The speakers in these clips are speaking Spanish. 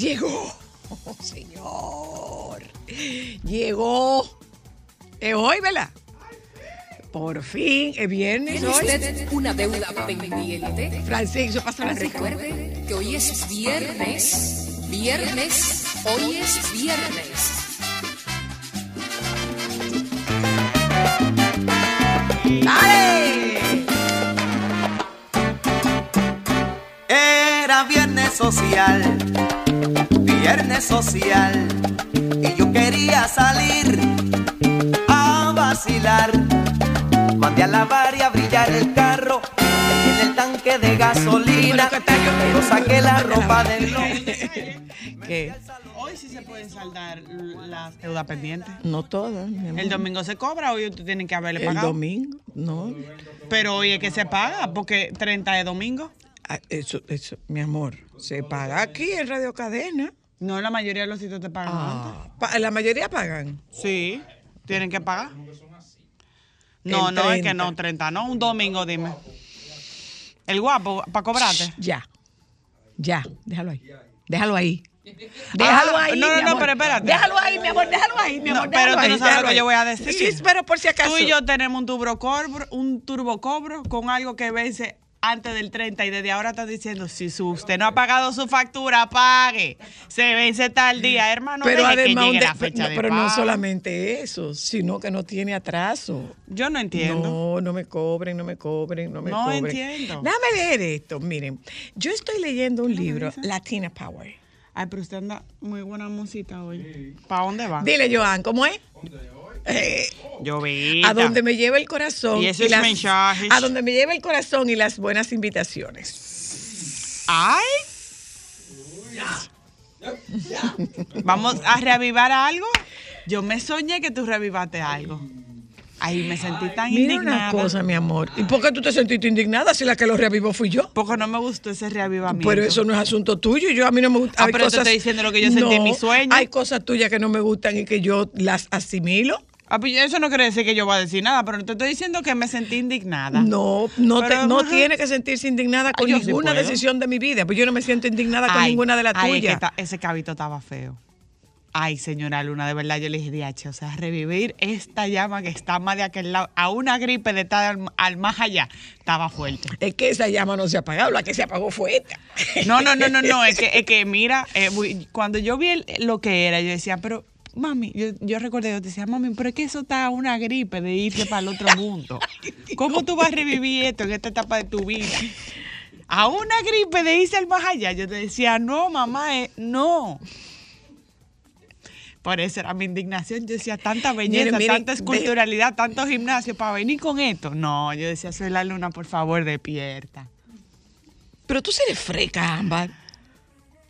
Llegó. Oh, señor. Llegó. Es hoy, ¿verdad? Por fin, es viernes ¿Tiene hoy. usted una deuda pendiente? Francisco, pasa la Recuerde que hoy es viernes. Viernes. Hoy es viernes. ¡Dale! Era viernes social, viernes social, y yo quería salir a vacilar. Mandé a lavar y a brillar el carro en el tanque de gasolina. Pero saqué la ropa del ¿Qué? Hoy sí se pueden saldar las deudas pendientes. No todas. mi amor. El domingo se cobra, hoy tú tienes que haberle El pagado. domingo, no. Pero hoy es que se paga, porque 30 de domingo. Ah, Eso, eso, mi amor, se paga aquí en Radio Cadena. No, la mayoría de los sitios te pagan antes. Ah, pa- la mayoría pagan. Sí, tienen que pagar. No, no, es que 30. no, 30, no, un domingo, dime. El guapo, para cobrarte. Ya. Ya, déjalo ahí. Déjalo ahí. Déjalo Ah, ahí. no, no, no, pero espérate. Déjalo ahí, mi amor, déjalo ahí, mi No, amor. pero déjalo tú no sabes lo déjalo que yo voy a decir. Sí, pero por si acaso. Tú y yo tenemos un turbo cobro, un turbo cobro con algo que vence antes del 30 y desde ahora estás diciendo, si su- usted no ha pagado su factura, pague. Se vence tal día, hermano. pero que además, llegue un de- la fecha no, de pero no solamente eso, sino que no tiene atraso. Yo no entiendo. No, no me cobren, no me cobren, no me No cobren. entiendo. Déjame leer esto. Miren, yo estoy leyendo un libro, Latina Power. Ay, pero usted anda muy buena musita hoy. ¿Para dónde va? Dile, Joan, ¿cómo es? Eh, Yo a donde me lleva el corazón Y esos las- mensajes. a donde me lleva el corazón y las buenas invitaciones. ¡Ay! ¿Vamos a reavivar algo? Yo me soñé que tú reavivaste algo. Ay, me sentí tan Mira indignada. una cosa, mi amor. ¿Y por qué tú te sentiste indignada si la que lo reavivó fui yo? Porque no me gustó ese reavivamiento. Pero eso no es asunto tuyo. Yo a mí no me gusta. Ah, hay pero te cosas- estoy diciendo lo que yo sentí en mi sueño. Hay cosas tuyas que no me gustan y que yo las asimilo. Ah, pues eso no quiere decir que yo voy a decir nada, pero te estoy diciendo que me sentí indignada. No, no, te- no tiene que sentirse indignada con sí ninguna decisión de mi vida. Pues yo no me siento indignada con ninguna de las ay, es que tuyas. ese cabito estaba feo. Ay, señora Luna, de verdad yo le dije, DH, o sea, revivir esta llama que está más de aquel lado, a una gripe de estar al, al más allá, estaba fuerte. Es que esa llama no se ha apagado, la que se apagó fue esta. No, no, no, no, no, es que, es que mira, eh, cuando yo vi el- lo que era, yo decía, pero mami, yo, yo recordé, yo decía, mami, pero es que eso está a una gripe de irse para el otro mundo. ¿Cómo tú vas a revivir esto en esta etapa de tu vida? A una gripe de irse al más allá. Yo te decía, no, mamá, eh, no. Por eso era mi indignación. Yo decía, tanta belleza, Miren, miren, tanta esculturalidad, tanto gimnasio para venir con esto. No, yo decía, soy la luna, por favor, despierta. Pero tú eres freca, Ámbar.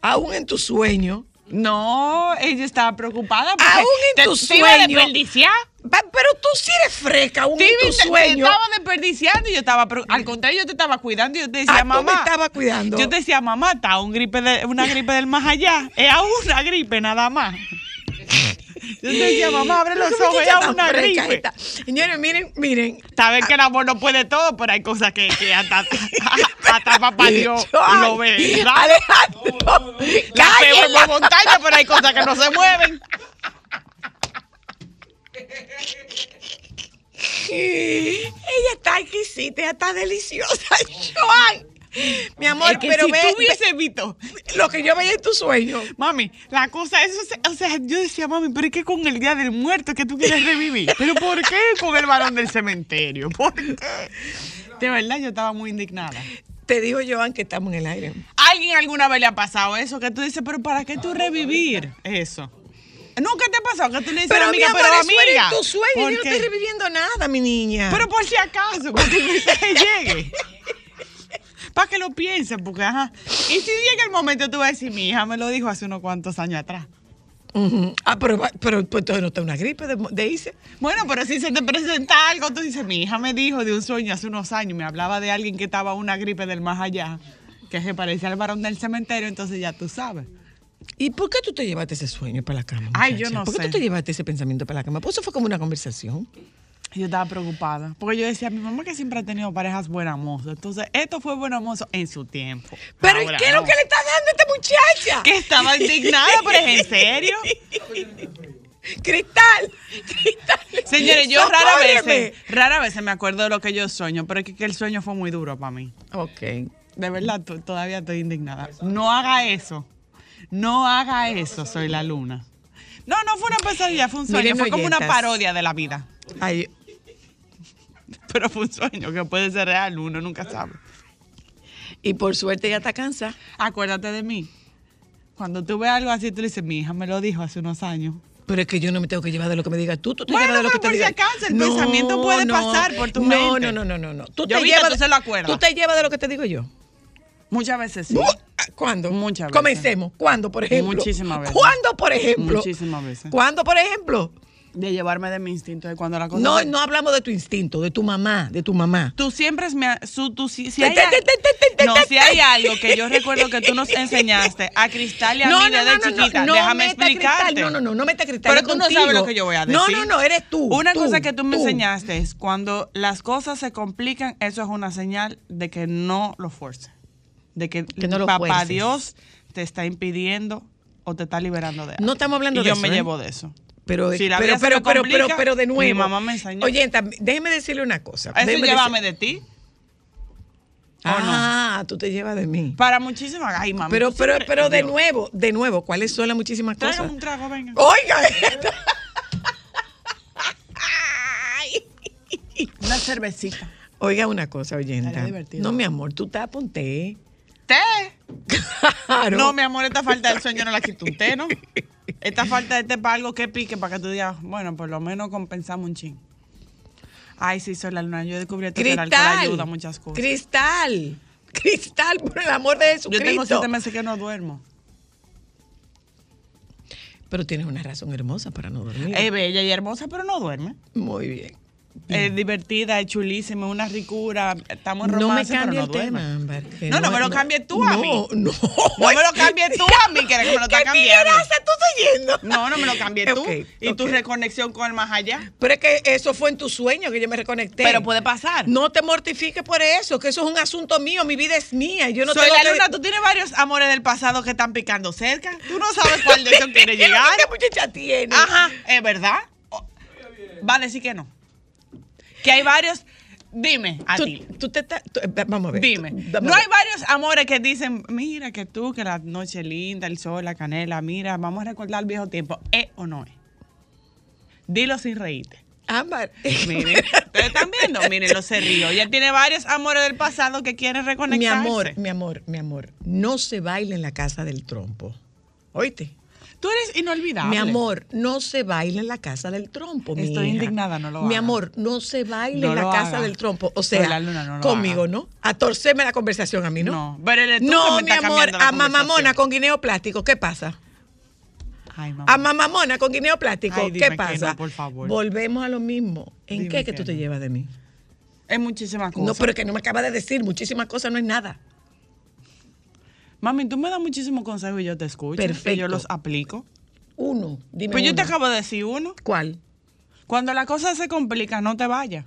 Aún en tu sueño. No, ella estaba preocupada porque Aún en te, tu te iba a sueño. desperdiciar. Pero tú sí eres freca, aún Te, en tu te- te sueño. estaba desperdiciando y yo estaba, al contrario, yo te estaba cuidando y yo te decía, Ah, tú me mamá. estabas cuidando. Yo te decía, mamá, está un gripe de, una gripe del más allá. Es a una gripe nada más. Yo te decía, mamá, abre los ojos, es muchacha a tan una esta. Señores, miren, miren. Saben que el amor no puede todo, pero hay cosas que, que hasta, hasta papá Dios lo ve. Alejandro, La peor montaña, pero hay cosas que no se mueven. Ella está exquisita, ella está deliciosa, Joan. Mi amor, Es que pero si ve, tú hubiese visto, lo que yo veía en tu sueño. mami, la cosa es, o sea, yo decía, mami, pero es que con el día del muerto que tú quieres revivir. ¿Pero por qué con el varón del cementerio? ¿Por qué? De verdad, yo estaba muy indignada. Te dijo Joan que estamos en el aire. ¿Alguien alguna vez le ha pasado eso? Que tú dices, pero ¿para qué tú revivir eso? ¿Nunca te ha pasado que tú le dices, Pero amiga, mi amor, pero eso amiga? en tu sueño. ¿por Yo no estoy reviviendo nada, mi niña. Pero por si acaso, el mensaje llegue. Para que lo piensen, porque ajá. Y si llega el momento, tú vas a decir, mi hija me lo dijo hace unos cuantos años atrás. Ah, pero, pero pues, entonces no está una gripe de, de Ice. Bueno, pero si se te presenta algo, tú dices, mi hija me dijo de un sueño hace unos años, me hablaba de alguien que estaba una gripe del más allá, que se parecía al varón del cementerio, entonces ya tú sabes. ¿Y por qué tú te llevaste ese sueño para la cama? Ay, muchacha? yo no ¿Por qué sé. tú te llevaste ese pensamiento para la cama? Pues eso fue como una conversación. Yo estaba preocupada, porque yo decía, mi mamá que siempre ha tenido parejas buenas mozas, entonces esto fue buena mozo en su tiempo. Pero ¿y Ahora qué es lo que le está dando a esta muchacha? Que estaba indignada, pero es en serio. Cristal, Cristal. Señores, yo rara vez, rara vez me acuerdo de lo que yo sueño, pero es que, el sueño fue muy duro para mí. Ok. De verdad, to- todavía estoy indignada. No haga eso. No haga eso, soy la luna. No, no fue una pesadilla, fue un sueño. Miren, fue como una parodia de la vida. Ay, Pero fue un sueño que puede ser real, uno nunca sabe. y por suerte ya está cansada. Acuérdate de mí. Cuando tú ves algo así, tú le dices, mi hija me lo dijo hace unos años. Pero es que yo no me tengo que llevar de lo que me digas tú. Tú te Bueno, llevas de lo que te acaso, el pensamiento puede pasar por tu no, mente. No, no, no, no, no. Tú Yo te llevas se lo acuerdas. Tú te llevas de lo que te digo yo. Muchas veces sí. ¿Cuándo? Muchas veces. Comencemos. ¿Cuándo, por ejemplo? Muchísimas veces. ¿Cuándo, por ejemplo? Muchísimas veces. ¿Cuándo, por ejemplo? De llevarme de mi instinto de cuando la cosa. No, se- no hablamos de tu instinto, de tu mamá, de tu mamá. Tú siempre mi. Su, tú, si, si hay, no, si hay algo que yo recuerdo que tú nos enseñaste a Cristal y a mí desde chiquita, no déjame meta explicarte. No, no, no, no meta cristal. Pero tú no contigo. sabes lo que yo voy a decir. No, no, no, eres tú. Una tú, cosa que tú me tú. enseñaste es cuando las cosas se complican, eso es una señal de que no lo fuerces. De que, Que no lo papá fuerces. Dios te está impidiendo o te está liberando de algo. No estamos hablando y de yo eso, me ¿eh? llevo de eso. Pero, Si la pero, vida se pero, me pero, pero, complica, pero de nuevo. mi mamá me enseñó. Oye, tam- déjeme decirle una cosa. Eso déjeme llévame decir- de ti. ¿o Ah, tú te llevas de mí. Para muchísimas. Ay, mami. Pero, pero, pero de nuevo, de nuevo, ¿cuáles son las muchísimas cosas? Tráigame un trago, venga. Oiga. Una cervecita. Oiga una cosa, oyenta. Estaría divertido. No, mi amor, tú te No, mi amor, esta falta del sueño no la quita té, ¿no? Esta falta de té para algo que pique, para que tú digas, bueno, por lo menos compensamos un chin. Ay, sí, soy la luna. Yo descubrí que el alcohol ayuda a muchas cosas. Cristal. Cristal, por el amor de Yo Jesucristo. tengo siete meses que no duermo. Pero tienes una razón hermosa para no dormir. Es bella y hermosa, pero no duerme. Muy bien. Es divertida, es chulísima, una ricura. Estamos en No me romance, pero no duerme. tema, Ámbar. que No, no me lo cambies tú a no, mí. No, No me lo cambies tú a mí, que que me lo está ¿Qué cambiando. estás yendo? No, no me lo cambies tú. Y tu reconexión con el más allá. Pero es que eso fue en tu sueño que yo me reconecté. Pero puede pasar. No te mortifiques por eso, que eso es un asunto mío, mi vida es mía. y Yo no Soy tengo la que- luna, tú tienes varios amores del pasado que están picando cerca. Tú no sabes cuál de ellos quiere ¿Qué llegar. que esta muchacha tiene? Ajá, es verdad. O- Va a decir que no. Que hay varios. Dime a Tú, ti. tú te tú- eh, vamos a ver. Dime. tú- No hay varios amores que dicen, mira que tú, que la noche linda, el sol, la canela, mira, vamos a recordar el viejo tiempo. ¿Es o no es? Dilo sin reírte. Ámbar. Miren, ustedes están viendo, miren, lo se río. Ella tiene varios amores del pasado que quiere mi reconectarse. amor, mi amor, mi amor, no se baila en la casa del trompo. ¿Oíste? Tú eres inolvidable. Mi amor, no se baila en la casa del trompo. mi Estoy hija. indignada, no lo Mi haga. amor, no se baila No en la casa haga. del trompo. O sea, luna, no conmigo, haga. ¿no? A torcerme la conversación a mí, ¿no? No, pero eres tú que No, me mi amor, a mamamona con guineo plástico, ¿qué pasa? Ay, mamá. A mamamona con guineo plástico, Ay, ¿qué pasa? no, por favor. Volvemos a lo mismo. ¿En Dime qué que tú te no. llevas de mí? Es muchísimas cosas. No, pero es que no me acaba de decir, muchísimas cosas no es nada. Mami, tú me das muchísimos consejos y yo te escucho. Perfecto. Y yo los aplico. Uno, dime Pues yo te acabo de decir uno. ¿Cuál? Cuando la cosa se complica, no te vayas.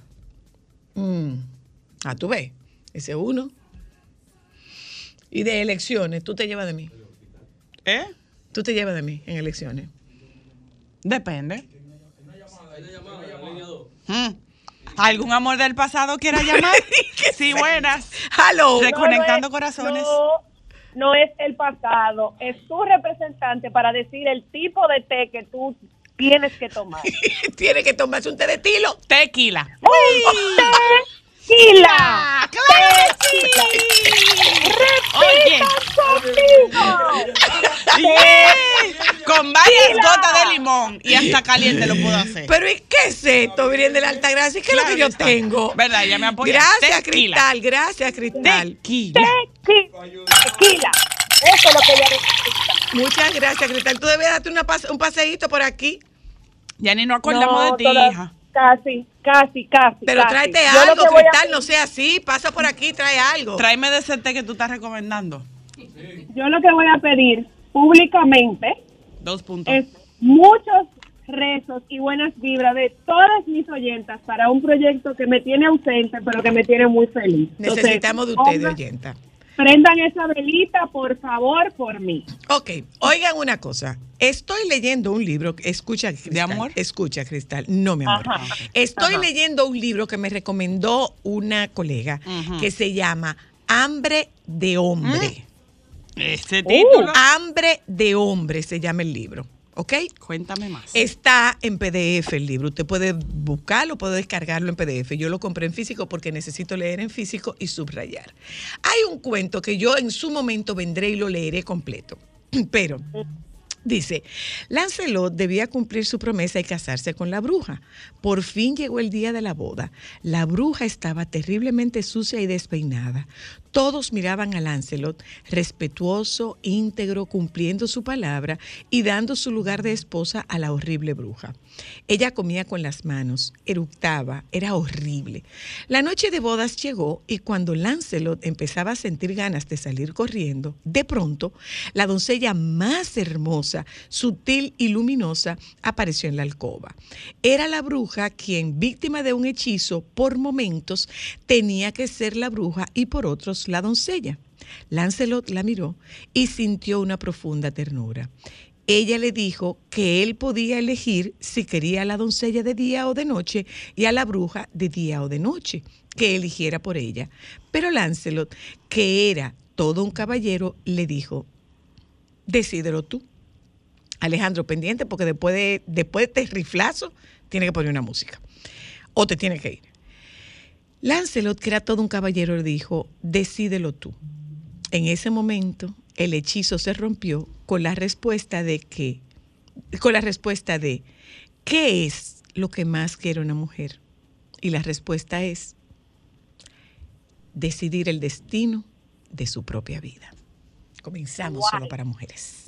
Mm. Ah, tú ves, ese uno. Y de elecciones, tú te llevas de mí. ¿Eh? Tú te llevas de mí en elecciones. Depende. Mm. ¿Algún amor del pasado quiera llamar? sí, buenas. Hello. Reconectando No, no es- corazones. No, no es el pasado, es tu representante para decir el tipo de té que tú tienes que tomar. Tiene que tomarse un té de tilo. Tequila. ¡Tequila! ¡Claro que sí! Oye, con varias gotas de limón y hasta caliente lo puedo hacer. Pero ¿y qué es esto, Virgen de la Alta Gracia? ¿Qué es lo Claro que yo está. tengo? ¿Verdad? Ella me apoya. Gracias, Tequila. Cristal. Gracias, Cristal. Tequila. Tequi- Tequila. Eso es lo que necesita. Muchas gracias, Cristal. Tú debes darte una pase- un paseíto por aquí. Ya ni nos acordamos No, de ti, hija. Casi, casi, casi. Pero casi. tráete Yo algo, a Cristal. pedir- No sea así. Pasa por aquí, trae algo. Tráeme de ese té que tú estás recomendando. Yo lo que voy a pedir públicamente Dos puntos. es muchos rezos y buenas vibras de todas mis oyentas para un proyecto que me tiene ausente, pero que me tiene muy feliz. Entonces, Necesitamos de ustedes, oyenta. Prendan esa velita, por favor, por mí. Ok, oigan una cosa. Estoy leyendo un libro, escucha, Cristal, amor? Escucha, Cristal. No, mi amor. Ajá. Estoy Ajá. leyendo un libro que me recomendó una colega que se llama Hambre de Hombre. Ese título. Hambre de Hombre se llama el libro. ¿Ok? Cuéntame más. Está en PDF el libro. Usted puede buscarlo, puede descargarlo en PDF. Yo lo compré en físico porque necesito leer en físico y subrayar. Hay un cuento que yo en su momento vendré y lo leeré completo. Pero Dice, Lancelot debía cumplir su promesa y casarse con la bruja. Por fin llegó el día de la boda. La bruja estaba terriblemente sucia y despeinada. Todos miraban a Lancelot, respetuoso, íntegro, cumpliendo su palabra y dando su lugar de esposa a la horrible bruja. Ella comía con las manos, eructaba, era horrible. La noche de bodas llegó y cuando Lancelot empezaba a sentir ganas de salir corriendo, de pronto, la doncella más hermosa, sutil y luminosa apareció en la alcoba. Era la bruja quien, víctima de un hechizo, por momentos tenía que ser la bruja y por otros la doncella. Lancelot la miró y sintió una profunda ternura. Ella le dijo que él podía elegir si quería a la doncella de día o de noche y a la bruja de día o de noche, que eligiera por ella. Pero Lancelot, que era todo un caballero, le dijo, decídelo tú. Alejandro, pendiente, porque después de, después de este riflazo, tiene que poner una música. O te tiene que ir. Lancelot, que era todo un caballero, le dijo, decídelo tú. En ese momento, el hechizo se rompió con la respuesta de que, con la respuesta de, ¿qué es lo que más quiere una mujer? Y la respuesta es decidir el destino de su propia vida. Comenzamos solo para mujeres.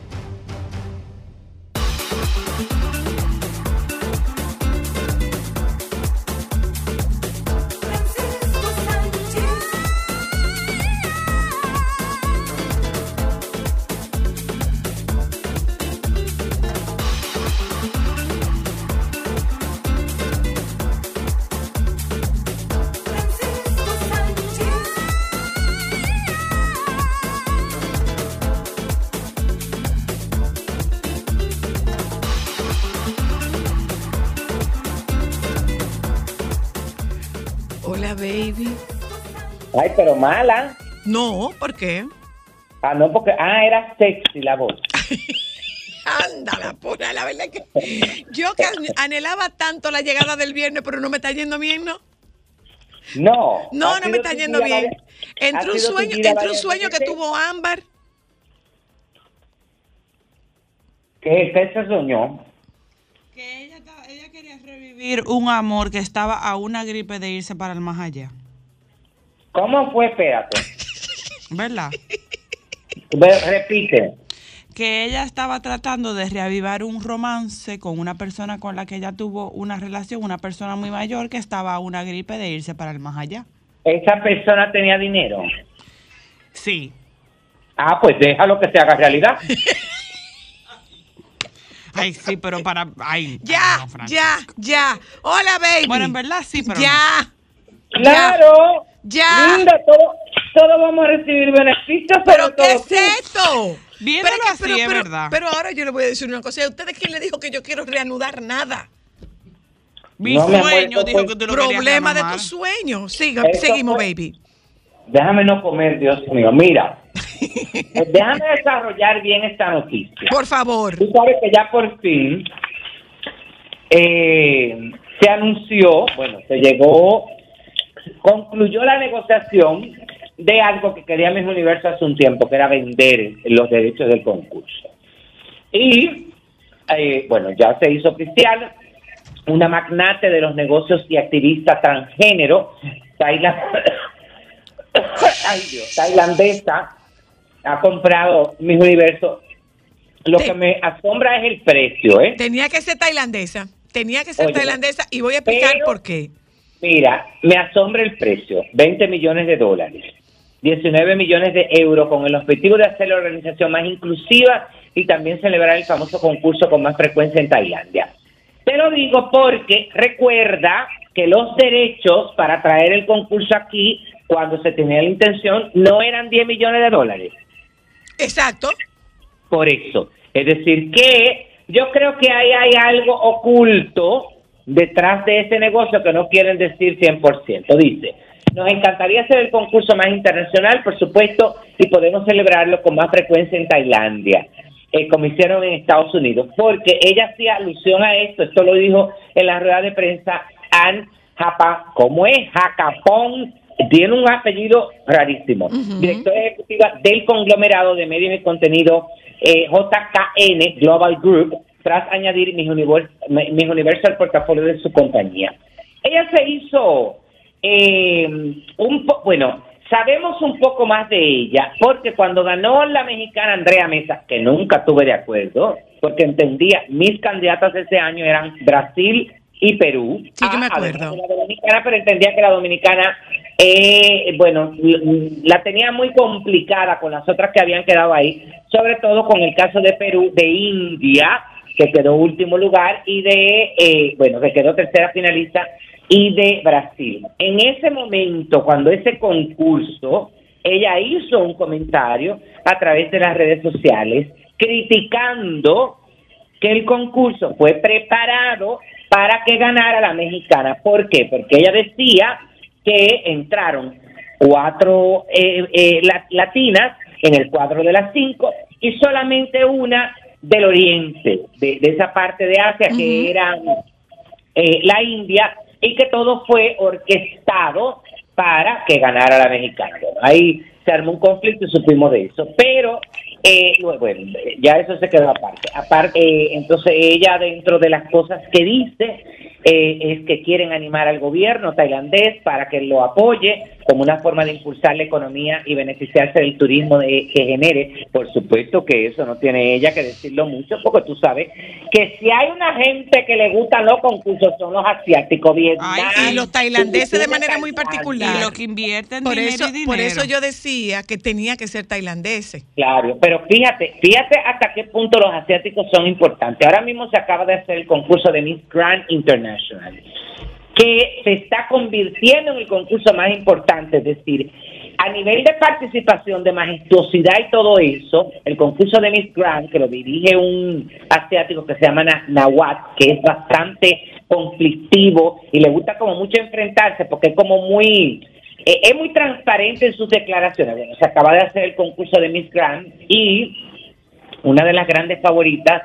Ay, pero mala. No, ¿por qué? Ah, no, porque. Ah, era sexy la voz. Ándala, pura, la verdad que yo que an- anhelaba tanto la llegada del viernes, pero no me está yendo bien, ¿no? No. No, no me está yendo bien. varias- ha Entre un sueño, entre un sueño que tuvo Ámbar, ¿Qué, qué se soñó? Que ella, ella quería revivir un amor que estaba a una gripe de irse para el más allá. ¿Cómo fue? Espérate. ¿Verdad? Ve, Repite. que ella estaba tratando de reavivar un romance con una persona con la que ella tuvo una relación, una persona muy mayor que estaba a una gripe de irse para el más allá. ¿Esa persona tenía dinero? Sí. Ah, pues déjalo que se haga realidad. Ay, sí, pero para... Ay, ya, no, ya, ya. Hola, baby. Bueno, en verdad sí, pero Ya, ¡Claro! Ya. Linda, todo, todos vamos a recibir beneficios, ¿Pero qué todo es esto? Viéndolo Pero así, pero- es pero- verdad. Pero ahora yo le voy a decir una cosa. ¿A ustedes quién le dijo que yo quiero reanudar nada? Mi No, sueño dijo fue que tú lo querías Problema de tus sueños. Siga, seguimos, fue- baby. Déjame no comer, Dios mío. Mira, eh, déjame desarrollar bien esta noticia. Por favor. Tú sabes que ya por fin eh, se anunció, bueno, se llegó, concluyó la negociación de algo que quería Miss Universo hace un tiempo, que era vender los derechos del concurso. Y, eh, bueno, ya se hizo oficial, una magnate de los negocios y activista transgénero, Tayla, ay Dios, tailandesa, ha comprado Miss Universo. Lo que me asombra es el precio, ¿eh? Tenía que ser tailandesa. Tenía que ser Oye, tailandesa y voy a explicar pero- por qué. Mira, me asombra el precio, 20 millones de dólares, 19 millones de euros con el objetivo de hacer la organización más inclusiva y también celebrar el famoso concurso con más frecuencia en Tailandia. Te lo digo porque recuerda que los derechos para traer el concurso aquí, cuando se tenía la intención, no eran 10 millones de dólares. Exacto. Por eso. Es decir, que yo creo que ahí hay algo oculto detrás de ese negocio que no quieren decir 100%. Dice, nos encantaría hacer el concurso más internacional, por supuesto, y podemos celebrarlo con más frecuencia en Tailandia, eh, como hicieron en Estados Unidos, porque ella hacía alusión a esto, esto lo dijo en la rueda de prensa Ann Japa, ¿cómo es? Jacapón, tiene un apellido rarísimo, directora ejecutiva del conglomerado de medios y contenido eh, JKN Global Group, tras añadir Miss Universal, Miss Universal al portafolio de su compañía. Ella se hizo eh, un po bueno, sabemos un poco más de ella, porque cuando ganó la mexicana Andrea Mesa, que nunca tuve de acuerdo, porque entendía, mis candidatas ese año eran Brasil y Perú. Sí, yo me Ah, acuerdo. La dominicana, pero entendía que la dominicana, eh, bueno, la tenía muy complicada con las otras que habían quedado ahí, sobre todo con el caso de Perú, de India, que quedó último lugar, y de, eh, bueno, que quedó tercera finalista, y de Brasil. En ese momento, cuando ese concurso, ella hizo un comentario a través de las redes sociales criticando que el concurso fue preparado para que ganara la mexicana. ¿Por qué? Porque ella decía que entraron cuatro eh, eh, la- latinas en el cuadro de las cinco y solamente una del oriente, de, de esa parte de Asia que era eh, la India, y que todo fue orquestado para que ganara la mexicana. Ahí se armó un conflicto y supimos de eso, pero eh, bueno, ya eso se quedó aparte. Aparte, eh, entonces ella dentro de las cosas que dice eh, es que quieren animar al gobierno tailandés para que lo apoye como una forma de impulsar la economía y beneficiarse del turismo de- que genere. Por supuesto que eso no tiene ella que decirlo mucho, porque tú sabes que si hay una gente que le gustan los concursos son los asiáticos, Vietnam, Y los tailandeses de manera muy particular. Y lo que invierten Por dinero eso, y dinero. por eso yo decía que tenía que ser tailandese. Claro, pero fíjate, fíjate hasta qué punto los asiáticos son importantes. Ahora mismo se acaba de hacer el concurso de Miss Grand International, que se está convirtiendo en el concurso más importante, es decir, a nivel de participación, de majestuosidad y todo eso, el concurso de Miss Grand, que lo dirige un asiático que se llama Na- Nawat, que es bastante conflictivo y le gusta como mucho enfrentarse porque es como muy eh, es muy transparente en sus declaraciones. Bueno, se acaba de hacer el concurso de Miss Grand y una de las grandes favoritas,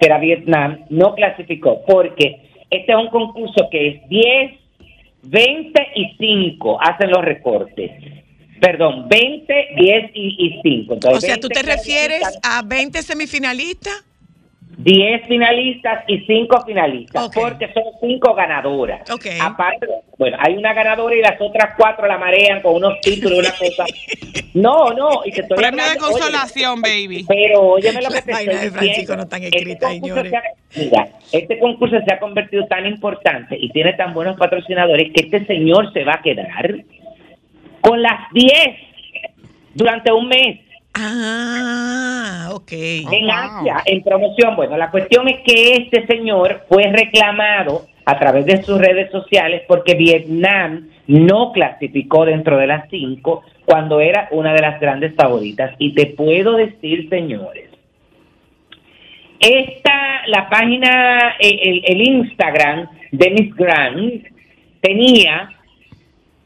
que era Vietnam, no clasificó porque este es un concurso que es 10, 20 y 5 hacen los recortes. Perdón, 20, 10 y, y 5. O sea, ¿tú te refieres a 20 semifinalistas? 10 finalistas y 5 finalistas, porque son 5 ganadoras. Ok. Aparte, bueno, hay una ganadora y las otras 4 la marean con unos títulos, una cosa. No, no, y te estoy Premio de oye, consolación, baby. pero óyeme lo que te estoy de Francisco no están escritas, señores. ha- mira, este concurso se ha convertido tan importante y tiene tan buenos patrocinadores que este señor se va a quedar con las 10 durante un mes Ah, ok. en wow. Asia, en promoción. Bueno, la cuestión es que este señor fue reclamado a través de sus redes sociales porque Vietnam no clasificó dentro de las cinco cuando era una de las grandes favoritas. Y te puedo decir, señores, esta, la página, el, el Instagram de Miss Grant tenía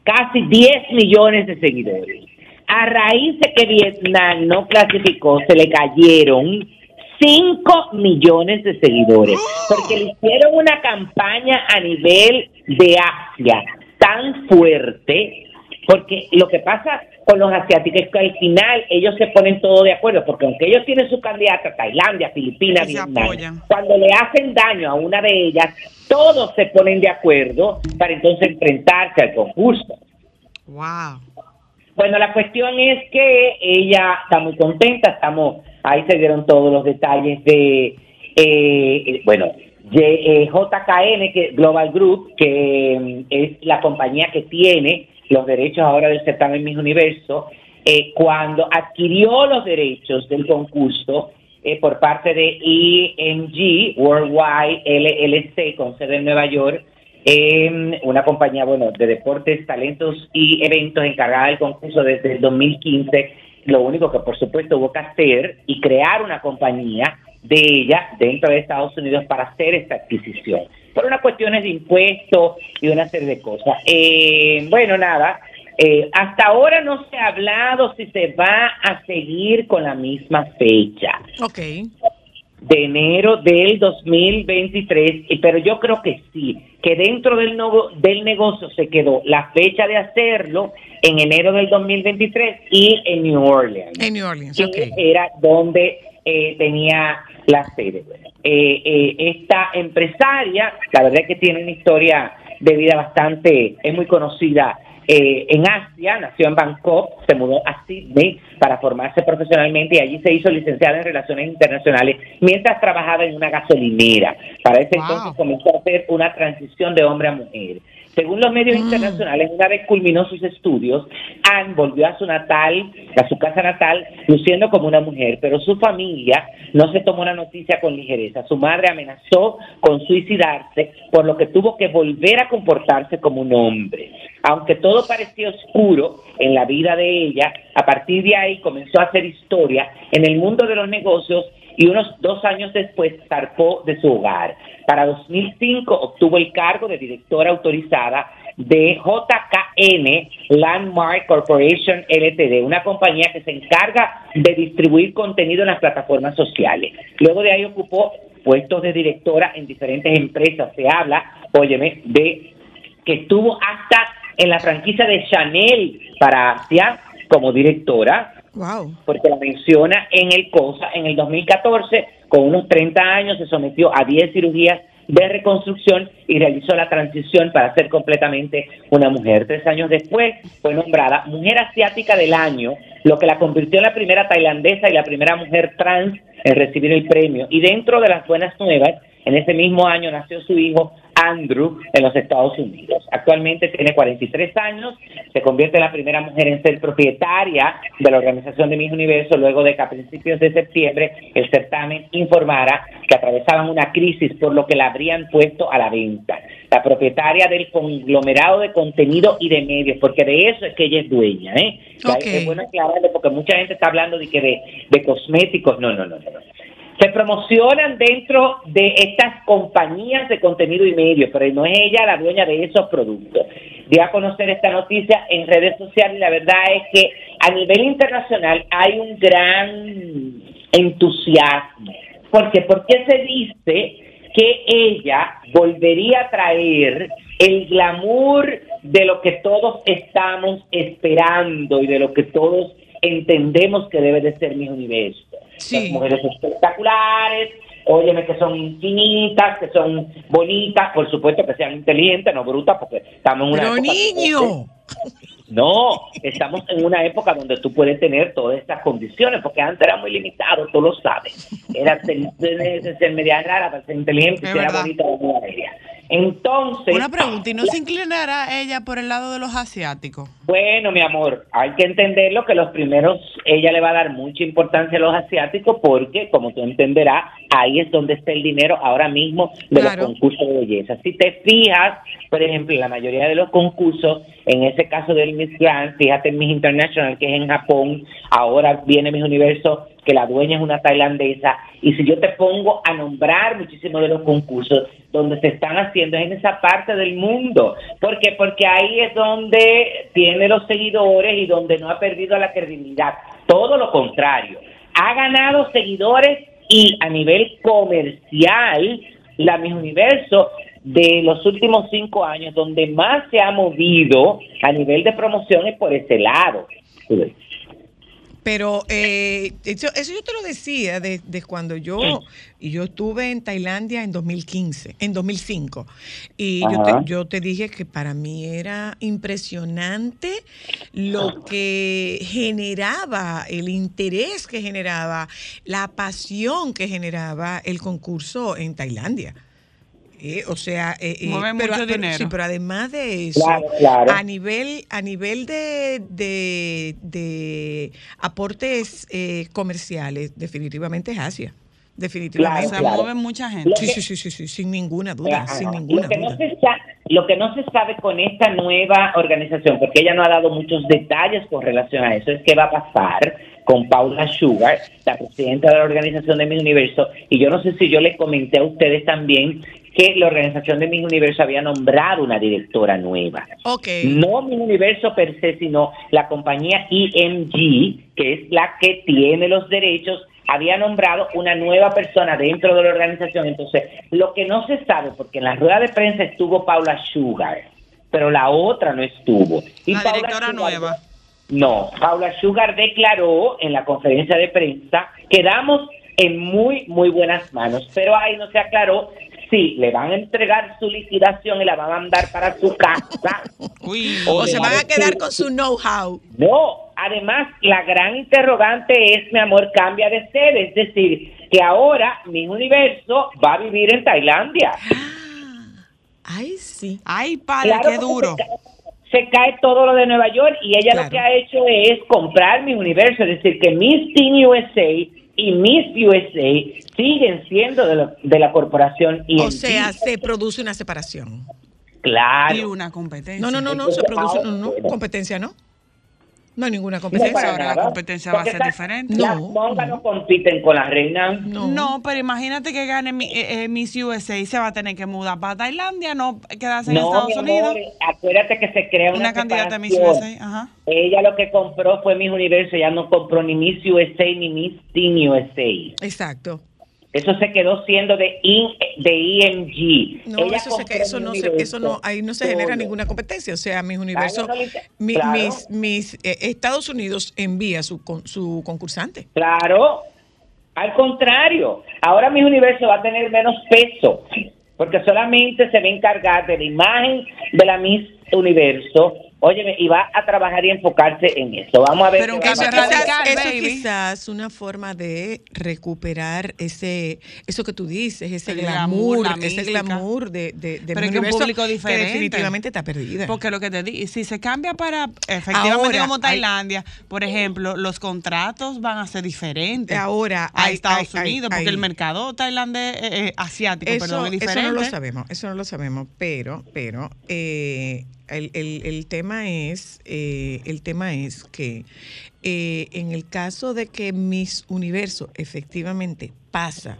casi 10 millones de seguidores. A raíz de que Vietnam no clasificó, se le cayeron 5 millones de seguidores, porque le hicieron una campaña a nivel de Asia tan fuerte, porque lo que pasa con los asiáticos es que al final ellos se ponen todo de acuerdo, porque aunque ellos tienen su candidata, Tailandia, Filipinas, Vietnam, cuando le hacen daño a una de ellas, todos se ponen de acuerdo para entonces enfrentarse al concurso. Wow. Bueno, la cuestión es que ella está muy contenta, estamos, ahí se dieron todos los detalles de, eh, bueno, de, eh, JKN, que Global Group, que mm, es la compañía que tiene los derechos ahora del certamen Miss Universo, eh, cuando adquirió los derechos del concurso eh, por parte de EMG Worldwide LLC con sede en Nueva York, eh, una compañía bueno de deportes, talentos y eventos encargada del concurso desde el 2015. Lo único que por supuesto hubo que hacer y crear una compañía de ella dentro de Estados Unidos para hacer esta adquisición. Por unas cuestiones de impuestos y una serie de cosas. Eh, bueno, nada, eh, hasta ahora no se ha hablado si se va a seguir con la misma fecha Ok. De enero del 2023, y- pero yo creo que sí, que dentro del, nuevo, del negocio se quedó la fecha de hacerlo en enero del 2023 y en New Orleans En New Orleans, que ok. era donde eh, tenía la sede. Eh, eh, esta empresaria, la verdad es que tiene una historia de vida bastante, es muy conocida eh, en Asia, nació en Bangkok, se mudó a Sydney para formarse profesionalmente y allí se hizo licenciada en Relaciones Internacionales mientras trabajaba en una gasolinera. Para ese Wow. entonces comenzó a hacer una transición de hombre a mujer. Según los medios internacionales, una vez culminó sus estudios, Anne volvió a su natal, a su casa natal, luciendo como una mujer, pero su familia no se tomó la noticia con ligereza. Su madre amenazó con suicidarse, por lo que tuvo que volver a comportarse como un hombre. Aunque todo parecía oscuro en la vida de ella, a partir de ahí comenzó a hacer historia en el mundo de los negocios y unos dos años después zarpó de su hogar. Para 2005 obtuvo el cargo de directora autorizada de JKN Landmark Corporation LTD, una compañía que se encarga de distribuir contenido en las plataformas sociales. Luego de ahí ocupó puestos de directora en diferentes empresas. Se habla, óyeme, de que estuvo hasta en la franquicia de Chanel para Asia como directora Porque la menciona en el COSA. En el 2014, con unos 30 años, se sometió a 10 cirugías de reconstrucción y realizó la transición para ser completamente una mujer. Tres años después fue nombrada Mujer Asiática del Año, lo que la convirtió en la primera tailandesa y la primera mujer trans en recibir el premio. Y dentro de las buenas nuevas, en ese mismo año nació su hijo Andrew en los Estados Unidos. Actualmente tiene 43 años, se convierte en la primera mujer en ser propietaria de la organización de Miss Universo luego de que a principios de septiembre el certamen informara que atravesaban una crisis por lo que la habrían puesto a la venta. La propietaria del conglomerado de contenido y de medios, porque de eso es que ella es dueña, ¿eh? Que hay- Ok. Es bueno aclararlo porque mucha gente está hablando de que de, de cosméticos. No, no, no, no. Se promocionan dentro de estas compañías de contenido y medios, pero no es ella la dueña de esos productos. Di a conocer esta noticia en redes sociales y la verdad es que a nivel internacional hay un gran entusiasmo. ¿Por qué? Porque se dice que ella volvería a traer el glamour de lo que todos estamos esperando y de lo que todos entendemos que debe de ser mi universo. Sí. Las mujeres espectaculares, óyeme que son infinitas, que son bonitas, por supuesto que sean inteligentes, no brutas, porque estamos en una Pero época niño. no, estamos en una época donde tú puedes tener todas estas condiciones, porque antes era muy limitado, tú lo sabes. Era que ser media rara para ser inteligente si era bonita muy aérea. Entonces, Una pregunta, ¿y no se inclinará ella por el lado de los asiáticos? Bueno, mi amor, hay que entenderlo que los primeros, ella le va a dar mucha importancia a los asiáticos porque, como tú entenderás, ahí es donde está el dinero ahora mismo de Claro. los concursos de belleza. Si te fijas, por ejemplo, en la mayoría de los concursos, en ese caso del Miss Grand, fíjate en Miss International, que es en Japón, ahora viene Miss Universo, que la dueña es una tailandesa, y si yo te pongo a nombrar muchísimos de los concursos donde se están haciendo es en esa parte del mundo. ¿Por qué? Porque ahí es donde tiene los seguidores y donde no ha perdido la credibilidad. Todo lo contrario. Ha ganado seguidores y a nivel comercial, la Miss Universo de los últimos cinco años, donde más se ha movido a nivel de promoción es por ese lado. Pero eh, eso, eso yo te lo decía desde cuando yo y yo estuve en Tailandia en 2015, en 2005. Y yo te, yo te dije que para mí era impresionante lo que generaba, el interés que generaba, la pasión que generaba el concurso en Tailandia. Eh, o sea, eh, eh, Mueve pero, mucho pero- dinero. sí, pero además de eso, Claro, claro. a nivel a nivel de, de, de aportes eh, comerciales, definitivamente es Asia. Definitivamente. O sea, Claro. mueve mucha gente. Sí, que- sí, sí, sí, sí, sin ninguna duda, Claro. sin ninguna lo, que no duda. se sa- lo que no se sabe con esta nueva organización, porque ella no ha dado muchos detalles con relación a eso, es qué va a pasar con Paula Sugar, la presidenta de la organización de Mi Universo, y yo no sé si yo les comenté a ustedes también que la organización de Mi Universo había nombrado una directora nueva. Ok. No mi universo per se, sino la compañía EMG, que es la que tiene los derechos, había nombrado una nueva persona dentro de la organización. Entonces, lo que no se sabe, porque en la rueda de prensa estuvo Paula Sugar, pero la otra no estuvo. Y La Paula directora Sugar- nueva. No, Paula Sugar declaró en la conferencia de prensa, quedamos en muy, muy buenas manos, pero ahí no se aclaró si le van a entregar su liquidación y la van a mandar para su casa Uy, O se van a quedar sí. con su know-how. no, además la gran interrogante es, mi amor, cambia de sede, es decir, que ahora mi universo va a vivir en Tailandia. Ay, sí. ay, padre, Claro, qué duro. Se cae, se cae todo lo de Nueva York y ella Claro. lo que ha hecho es comprar mi universo, es decir, que Miss Teen USA y Miss USA siguen siendo de, la- de la corporación y O sea, se produce una separación. claro. Y una competencia. No, no, no, no, se produce, no, ahora- no, competencia no. No hay ninguna No, competencia. ahora la competencia va a ser esa- diferente. Las No, monjas no. no compiten con las reinas. No. No, pero imagínate que gane mi- eh, eh, Miss USA y se va a tener que mudar para Tailandia, no quedarse en Estados mi amor, Unidos. acuérdate que se crea una, Una candidata a Miss. USA, ajá. Ella lo que compró fue Miss Universo, ella no compró ni Miss USA ni Miss Teen USA. Exacto. Eso se quedó siendo de, in- de EMG. No, Ella eso, que- eso no se, eso no, ahí no se genera ninguna competencia. O sea, mis universos, mi- claro. mis, mis, eh, Estados Unidos envía su, con- su concursante. Claro, al contrario, ahora Miss Universo va a tener menos peso, porque solamente se va a encargar de la imagen de la Miss Universo, óyeme, y va a trabajar y enfocarse en eso. Vamos a ver. Pero qué va a cambio pasar. Quizás- radical, eso baby. quizás una forma de recuperar ese, eso que tú dices, ese El glamour, glamour, la ese glamour de, de, de Pero que un público que diferente. definitivamente está perdida. Porque lo que te di, si se cambia para efectivamente Ahora, como hay- Tailandia, por ejemplo, los contratos van a ser diferentes. Ahora, a hay- Estados hay- hay- Unidos, porque hay- el mercado tailandés, eh, eh, asiático, eso, perdón, es eso diferente. no lo sabemos, eso no lo sabemos, pero, pero eh, el, el- el tema es, eh, el tema es que eh, en el caso de que Miss Universo efectivamente pasa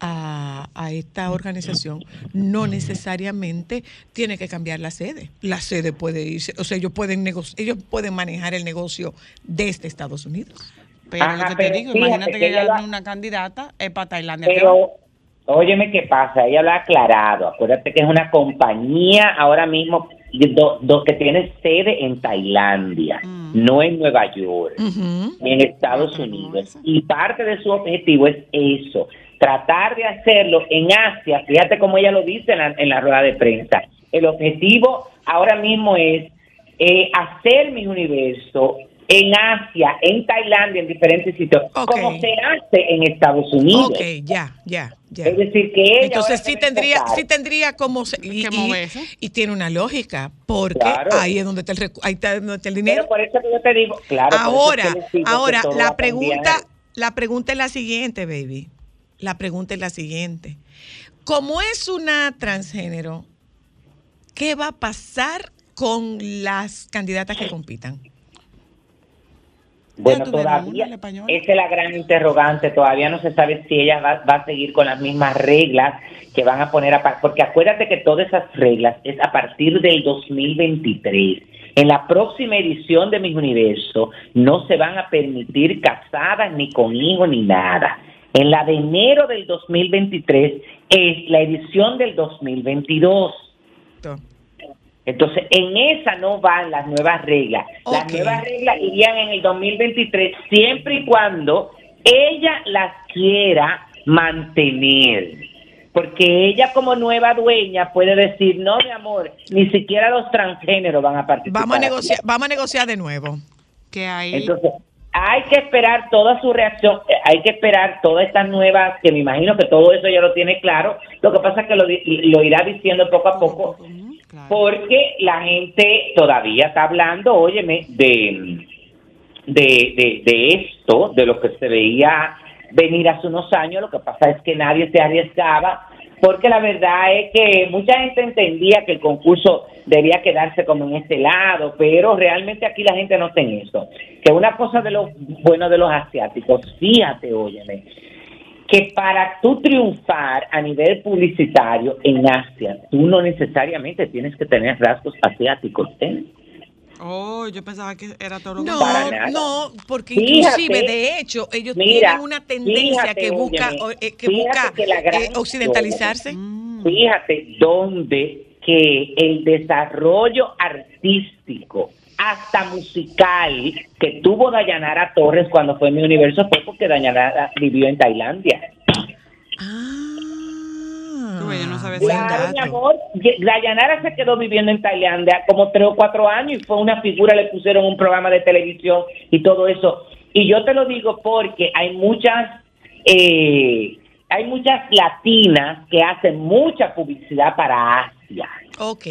a, a esta organización, no necesariamente tiene que cambiar la sede. La sede puede irse, o sea, ellos pueden ellos pueden manejar el negocio desde Estados Unidos. Pero Ajá, lo que te digo, imagínate que que ella una candidata, es para Tailandia. Pero, óyeme qué pasa, ella lo ha aclarado. Acuérdate que es una compañía ahora mismo do- do- que tiene sede en Tailandia, Mm. no en Nueva York, ni en Estados Ah, Unidos. Y parte de su objetivo es eso, tratar de hacerlo en Asia. Fíjate cómo ella lo dice en la, en la rueda de prensa. El objetivo ahora mismo es eh, hacer mi universo en Asia, en Tailandia, en diferentes sitios, Ok. como se hace en Estados Unidos. Ok, ya, ya, ya. Es decir, que ella Entonces sí tendría, sí tendría como se- y, tiene una lógica, porque Claro. ahí es donde está el ahí está donde está el dinero. Pero por eso que yo te digo, claro. ahora, ahora la a pregunta, la pregunta es la siguiente, baby. La pregunta es la siguiente. Como es una transgénero, ¿qué va a pasar con las candidatas que compitan? Bueno, todavía, esa es la gran interrogante, todavía no se sabe si ella va, va a seguir con las mismas reglas que van a poner a porque acuérdate que todas esas reglas es a partir del 2023. En la próxima edición de Mis Universo no se van a permitir casadas ni con hijos ni nada. En la de enero del 2023 es la edición del 2022. To- Entonces, en esa no van las nuevas reglas. Las nuevas reglas irían en el 2023 siempre y cuando ella las quiera mantener. Porque ella como nueva dueña puede decir, no, mi amor, ni siquiera los transgéneros van a participar. Vamos a negociar, vamos a negociar de nuevo. Que ahí. Entonces, hay que esperar toda su reacción, eh, hay que esperar todas estas nuevas, que me imagino que todo eso ya lo tiene claro. Lo que pasa es que lo, lo irá diciendo poco a poco, porque la gente todavía está hablando, óyeme, de, de, de, de esto, de lo que se veía venir hace unos años. Lo que pasa es que nadie se arriesgaba, porque la verdad es que mucha gente entendía que el concurso debía quedarse como en ese lado, pero realmente aquí la gente no está en eso. Que una cosa de lo bueno de los asiáticos, fíjate, óyeme, que para tú triunfar a nivel publicitario en Asia, tú no necesariamente tienes que tener rasgos asiáticos. ¿eh? Oh, yo pensaba que era todo lo No, Para nada. no, porque Fíjate, inclusive de hecho ellos mira, tienen una tendencia fíjate, que busca eh, que busca que la gran eh, occidentalizarse. Fíjate donde que el desarrollo artístico, hasta musical, que tuvo Dayanara Torres cuando fue mi universo fue porque Dayanara vivió en Tailandia. Ah, yo no sabía buen ese Claro, mi dato. amor, Dayanara se quedó viviendo en Tailandia como tres o cuatro años y fue una figura, le pusieron un programa de televisión y todo eso. Y yo te lo digo porque hay muchas, eh, hay muchas latinas que hacen mucha publicidad para Asia. Ok.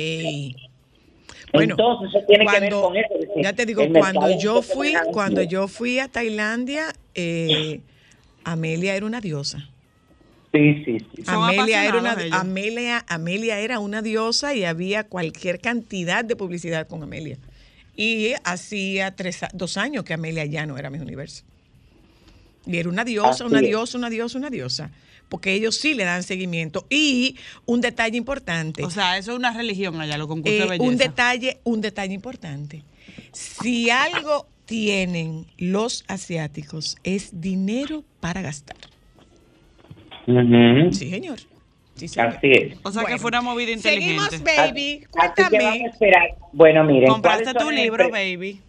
Bueno, Entonces eso tiene que ver cuando- con eso. Ya te digo, cuando yo fui, cuando yo fui a Tailandia, eh, Amelia era una diosa. Sí, sí, Amelia era, una. Amelia, Amelia era una diosa y había cualquier cantidad de publicidad con Amelia. Y hacía tres, a- dos años que Amelia ya no era mi universo. Y era una diosa, Así una es. diosa, una diosa, una diosa. Porque ellos sí le dan seguimiento. Y un detalle importante. O sea, eso es una religión allá, los concursos Eh, de belleza. un detalle, un detalle importante. Si algo tienen los asiáticos es dinero para gastar. Ujú. Sí, señor. Sí, señor. Así es. O sea, que fue una movida inteligente. Seguimos, baby. Así que vamos a Cuéntame. esperar. Bueno, miren. Compraste ¿cuáles tu libro, baby.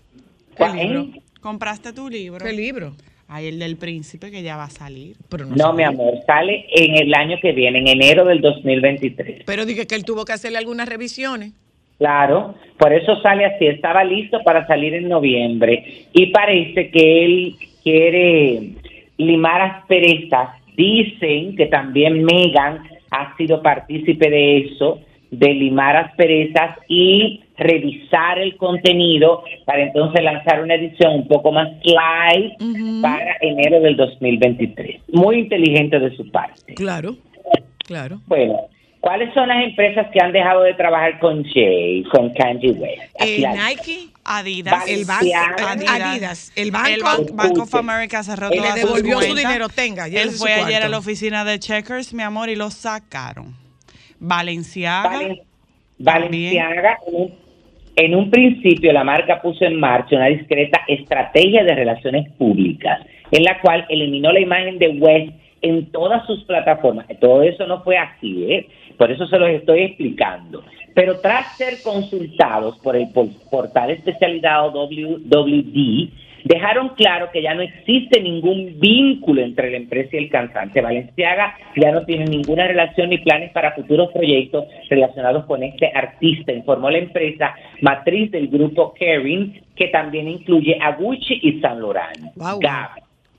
¿Cuál? ¿Qué libro? Compraste tu libro. ¿Qué libro? Ay, el del príncipe que ya va a salir. Pero No, sabía. mi amor, sale en el año que viene, en enero del 2023. Pero dije que él tuvo que hacerle algunas revisiones. Claro, por eso sale así, estaba listo para salir en noviembre y parece que él quiere limar asperezas. Dicen que también Megan ha sido partícipe de eso, de limar asperezas y revisar el contenido para entonces lanzar una edición un poco más light para enero del 2023. Muy inteligente de su parte. Claro, claro. Bueno, ¿cuáles son las empresas que han dejado de trabajar con Jay, con Kanye West? Eh, la- Nike, Adidas. el banco, Balenciaga. Adidas, el banco, El Ban- Bank of. America cerró Él le devolvió su dinero, tenga, Él fue ayer a la oficina de Checkers, mi amor, y lo sacaron. Valenciaga. Valen- Valenciaga, en un, en un principio la marca puso en marcha una discreta estrategia de relaciones públicas, en la cual eliminó la imagen de West en todas sus plataformas. Todo eso no fue así, ¿eh? por eso se los estoy explicando. Pero tras ser consultados por el por- portal especializado WWD, dejaron claro que ya no existe ningún vínculo entre la empresa y el cantante. Valenciaga ya no tiene ninguna relación ni planes para futuros proyectos relacionados con este artista, informó la empresa matriz del grupo Kering, que también incluye a Gucci y Saint Laurent. Wow.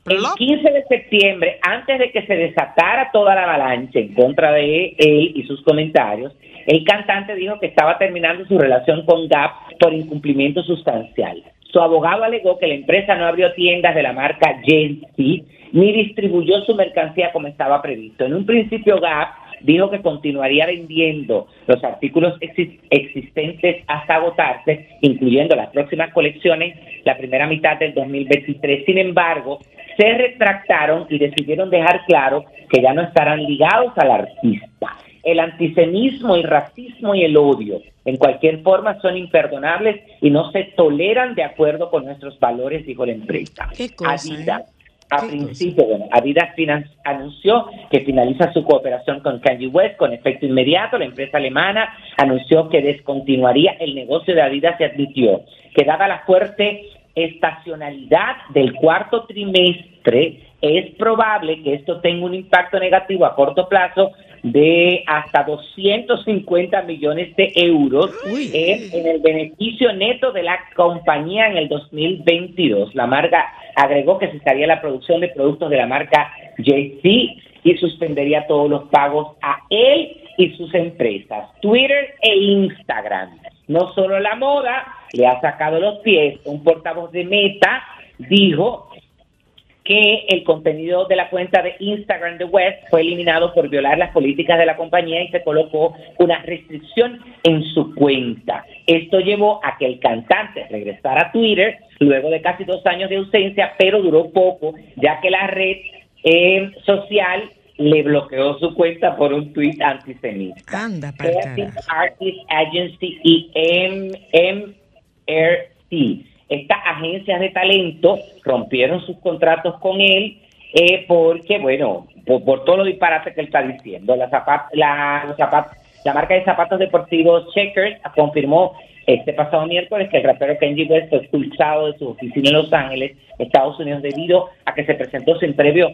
El 15 de septiembre, antes de que se desatara toda la avalancha en contra de él y sus comentarios, el cantante dijo que estaba terminando su relación con Gap por incumplimiento sustancial. Su abogado alegó que la empresa no abrió tiendas de la marca JC ni distribuyó su mercancía como estaba previsto. En un principio Gap dijo que continuaría vendiendo los artículos exis- existentes hasta agotarse, incluyendo las próximas colecciones, la primera mitad del 2023. Sin embargo, se retractaron y decidieron dejar claro que ya no estarán ligados al artista. El antisemitismo, el racismo y el odio, en cualquier forma, son imperdonables y no se toleran de acuerdo con nuestros valores, dijo la empresa. Qué cosa, Adidas, ¿eh? a Qué principio, bueno, Adidas anunció que finaliza su cooperación con Kanye West con efecto inmediato. La empresa alemana anunció que descontinuaría el negocio de Adidas y admitió que dada la fuerte estacionalidad del cuarto trimestre, es probable que esto tenga un impacto negativo a corto plazo de hasta 250 millones de euros en, en el beneficio neto de la compañía en el 2022. La marca agregó que cesaría la producción de productos de la marca JC y suspendería todos los pagos a él y sus empresas, Twitter e Instagram. No solo la moda le ha sacado los pies, un portavoz de Meta dijo que el contenido de la cuenta de Instagram de West fue eliminado por violar las políticas de la compañía y se colocó una restricción en su cuenta. Esto llevó a que el cantante regresara a Twitter luego de casi dos años de ausencia, pero duró poco, ya que la red eh, social le bloqueó su cuenta por un tuit antisemita. Anda, Artist Agency y MRC. Estas agencias de talento rompieron sus contratos con él eh, porque, bueno, por, por todo lo disparate que él está diciendo. La, zapat- la, zapat- la marca de zapatos deportivos Checkers confirmó este pasado miércoles que el rapero Kenji West fue expulsado de su oficina en Los Ángeles, Estados Unidos, debido a que se presentó sin previo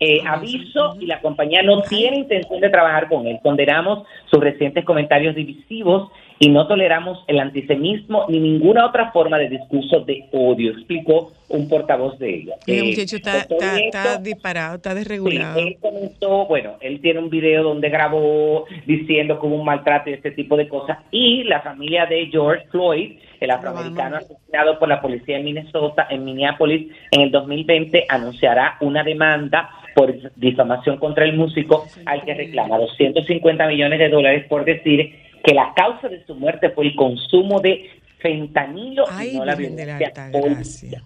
eh, aviso y la compañía no tiene intención de trabajar con él. Condenamos sus recientes comentarios divisivos y no toleramos el antisemitismo ni ninguna otra forma de discurso de odio, explicó un portavoz de ella. El Eh, muchacho está, con todo está, esto, está disparado, está desregulado. Sí, él comenzó, bueno, él tiene un video donde grabó diciendo que hubo un maltrato y este tipo de cosas. Y la familia de George Floyd, el afroamericano asesinado por la policía en Minnesota, en Minneapolis, en el 2020, anunciará una demanda por difamación contra el músico al que reclama 250 millones de dólares por decir que la causa de su muerte fue el consumo de fentanilo Ay, y no la violencia policial.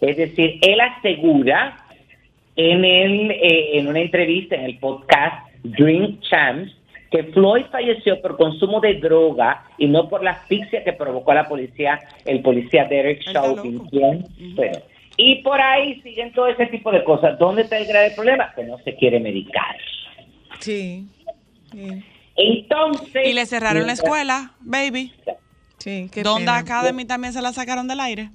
Es decir, él asegura en, el, eh, en una entrevista en el podcast Drink Champs que Floyd falleció por consumo de droga y no por la asfixia que provocó a la policía, el policía Derek Chauvin. quien, bueno, y por ahí siguen todo ese tipo de cosas. ¿Dónde está el grave problema? Que no se quiere medicar. Sí. Sí, Entonces... Y le cerraron la escuela, baby. sí, qué Donda pena. Academy también se la sacaron del aire.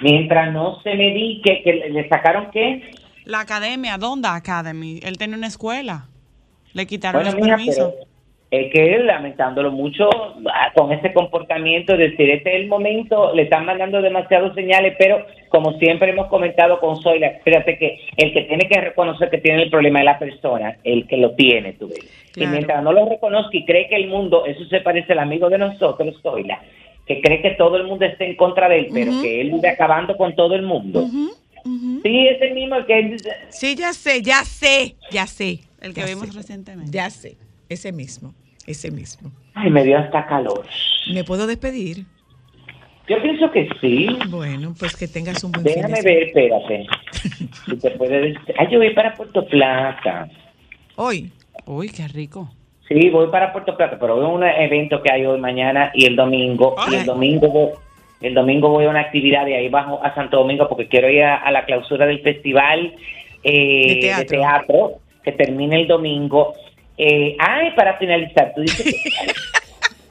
Mientras no se medique, que le- le sacaron qué? La academia, Donda Academy. Él tenía una escuela. Le quitaron Bueno, los mija, permisos. pero es que él, lamentándolo mucho ah, con ese comportamiento, es decir, este es el momento, le están mandando demasiados señales, pero como siempre hemos comentado con Zoila, fíjate que el que tiene que reconocer que tiene el problema es la persona, el que lo tiene, tú ves. Y mientras no lo reconozca y cree que el mundo, eso se parece al amigo de nosotros, Zoila, que cree que todo el mundo está en contra de él, pero que él vive acabando con todo el mundo. Sí, es el mismo el que él dice, Sí, ya sé, ya sé, ya sé. El que ya vimos sé, recientemente. Ya sé, ese mismo, ese mismo. ay, me dio hasta calor. ¿Me puedo despedir? Yo pienso que sí. Bueno, pues que tengas un buen fin de Déjame ver, espérate. Si te puede decir. Ay, yo voy para Puerto Plata. Hoy. Uy, qué rico. Sí, voy para Puerto Plata, pero voy a un evento que hay hoy, mañana y el domingo. Y Ay. el domingo voy, el domingo voy a una actividad de ahí bajo a Santo Domingo porque quiero ir a, a la clausura del festival eh, De de, teatro. teatro. que termina el domingo. Eh, ay, para finalizar, tú dices que-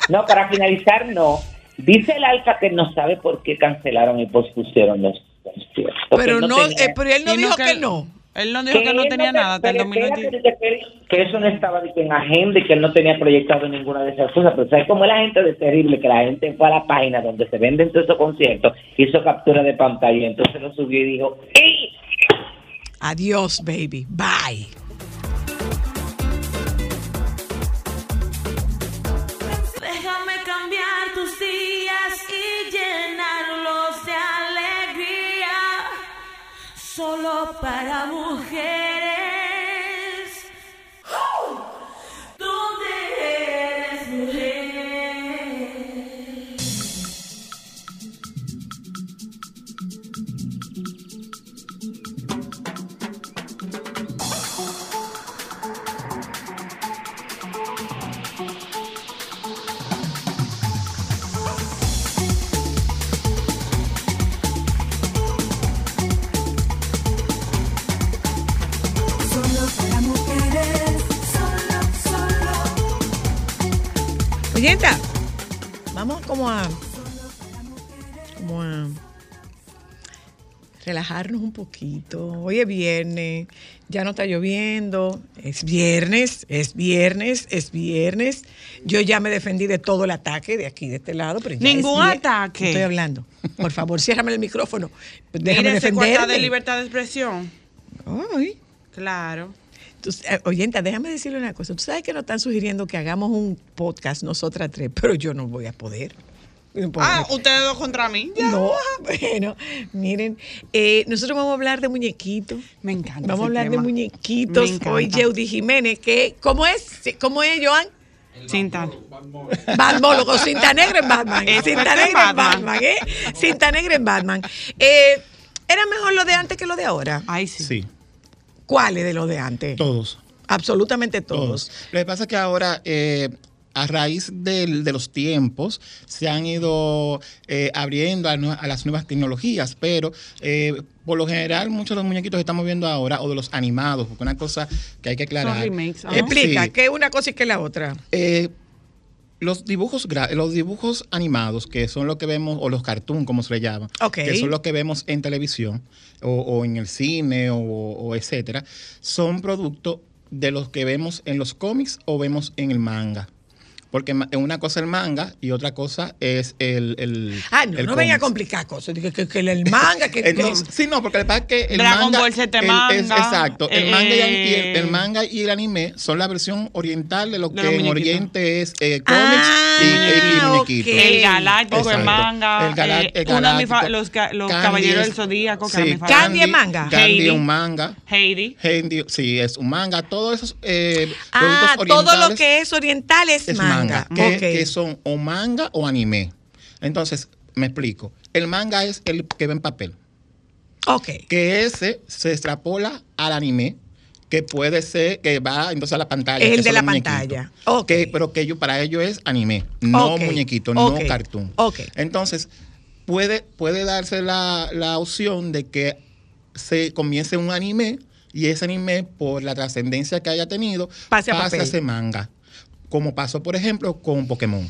No, para finalizar no. Dice el Alfa que no sabe por qué cancelaron y pospusieron los concierto. porque Pero él no, tenía- eh, pero él no dijo que no. Él no dijo que no tenía te- nada hasta el pero espérate, 2021. dice que, eso no estaba en agenda y que él no tenía proyectado ninguna de esas cosas. Pero ¿sabes cómo es la gente de terrible? Que la gente fue a la página donde se venden todos esos conciertos, hizo captura de pantalla y entonces lo subió y dijo, ¡Ey! Adiós, baby. Bye. Solo para mujeres. Vamos como a. como a. relajarnos un poquito. Hoy es viernes, ya no está lloviendo. Es viernes, es viernes, es viernes. Yo ya me defendí de todo el ataque de aquí, de este lado. Pero ya Ningún es ataque. Estoy hablando. Por favor, ciérrame el micrófono. Déjame cuarta de defenderme. libertad de expresión. Ay. Claro. Oyenta, déjame decirle una cosa. Tú sabes que nos están sugiriendo que hagamos un podcast nosotras tres, pero yo no voy a poder. No. Ah, ustedes dos contra mí. Ya. No, bueno, miren, eh, nosotros vamos a hablar de muñequitos. Me encanta. Vamos a hablar de tema. muñequitos. Me encanta. Hoy Yeudi Jiménez, que, ¿cómo es? ¿Cómo es, Joan? Cinta. Batmólogo, cinta negra en Batman. Experto Cinta en negra en Batman. Batman, ¿eh? Cinta negra en Batman. Eh, ¿Era mejor lo de antes que lo de ahora? Ay, sí. Sí, ¿Cuáles de lo de antes? todos. Absolutamente todos. Todos. Lo que pasa es que ahora, eh, a raíz del- de los tiempos, se han ido eh, abriendo a, las nuevas tecnologías, pero eh, por lo general muchos de los muñequitos que estamos viendo ahora, o de los animados, porque una cosa que hay que aclarar. remakes, ajá. eh, Explica, sí, ¿qué es una cosa y qué es la otra? eh, los dibujos los dibujos animados que son lo que vemos o los cartoon como se le llama que son los que vemos en televisión o, o en el cine o, o etcétera son producto de los que vemos en los cómics o vemos en el manga porque ma- una cosa es el manga y otra cosa es el, el Ah, no, el no venga a complicar cosas. Que, que- que el manga, que, Entonces, sí, no, porque el pasa es que el Dragon manga, Ball Z el- es- manga, exacto, el eh, manga y el, el- el manga y el anime son la versión oriental de lo De que en. Oriente es eh, cómics Ah, y, y- y muñequitos. ok. El Galáctico, el Exacto. manga. El eh, el uno Galáctico. los, ca- los Candy Caballeros es- del Zodíaco, que sí, era mi favorito. Candy es manga. Candy es un manga. Heidi. Heidi, sí, es un manga. Todos esos eh, Ah, productos todo lo orientales que es oriental es, es manga. Manga. Que, son o manga o anime. Entonces, me explico. El manga es el que ve en papel. Ok. Que ese se extrapola al anime, que puede ser, que va entonces a la pantalla. Es el de la pantalla. Ok. Que- pero que ellos, para ellos es anime, no muñequito, no cartoon. Ok. Entonces, puede, puede darse la, la opción de que se comience un anime y ese anime, por la trascendencia que haya tenido, Pase a pase papel. ser manga. Como pasó, por ejemplo, con Pokémon.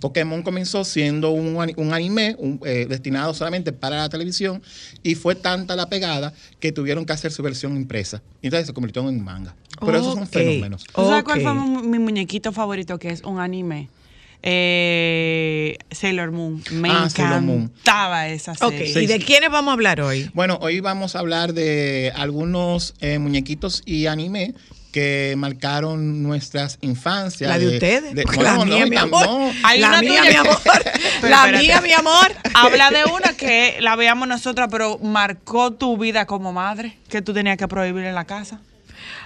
Pokémon comenzó siendo un, un anime un, eh, destinado solamente para la televisión y fue tanta la pegada que tuvieron que hacer su versión impresa. Y entonces se convirtió en manga. Pero esos son fenómenos. ¿Tú sabes cuál fue mi, mi muñequito favorito que es un anime? Eh, Sailor Moon. Me Ah, Sailor Moon. encantaba esa Ok. serie. ¿Y de quiénes vamos a hablar hoy? Bueno, hoy vamos a hablar de algunos eh, muñequitos y anime que marcaron nuestras infancias. La de ustedes. No, la no, mía, mi amor. no. Hay la una mía, tuya mi amor. La espérate. mía, mi amor. Habla de una que la veíamos nosotras, pero marcó tu vida como madre, que tú tenías que prohibir en la casa.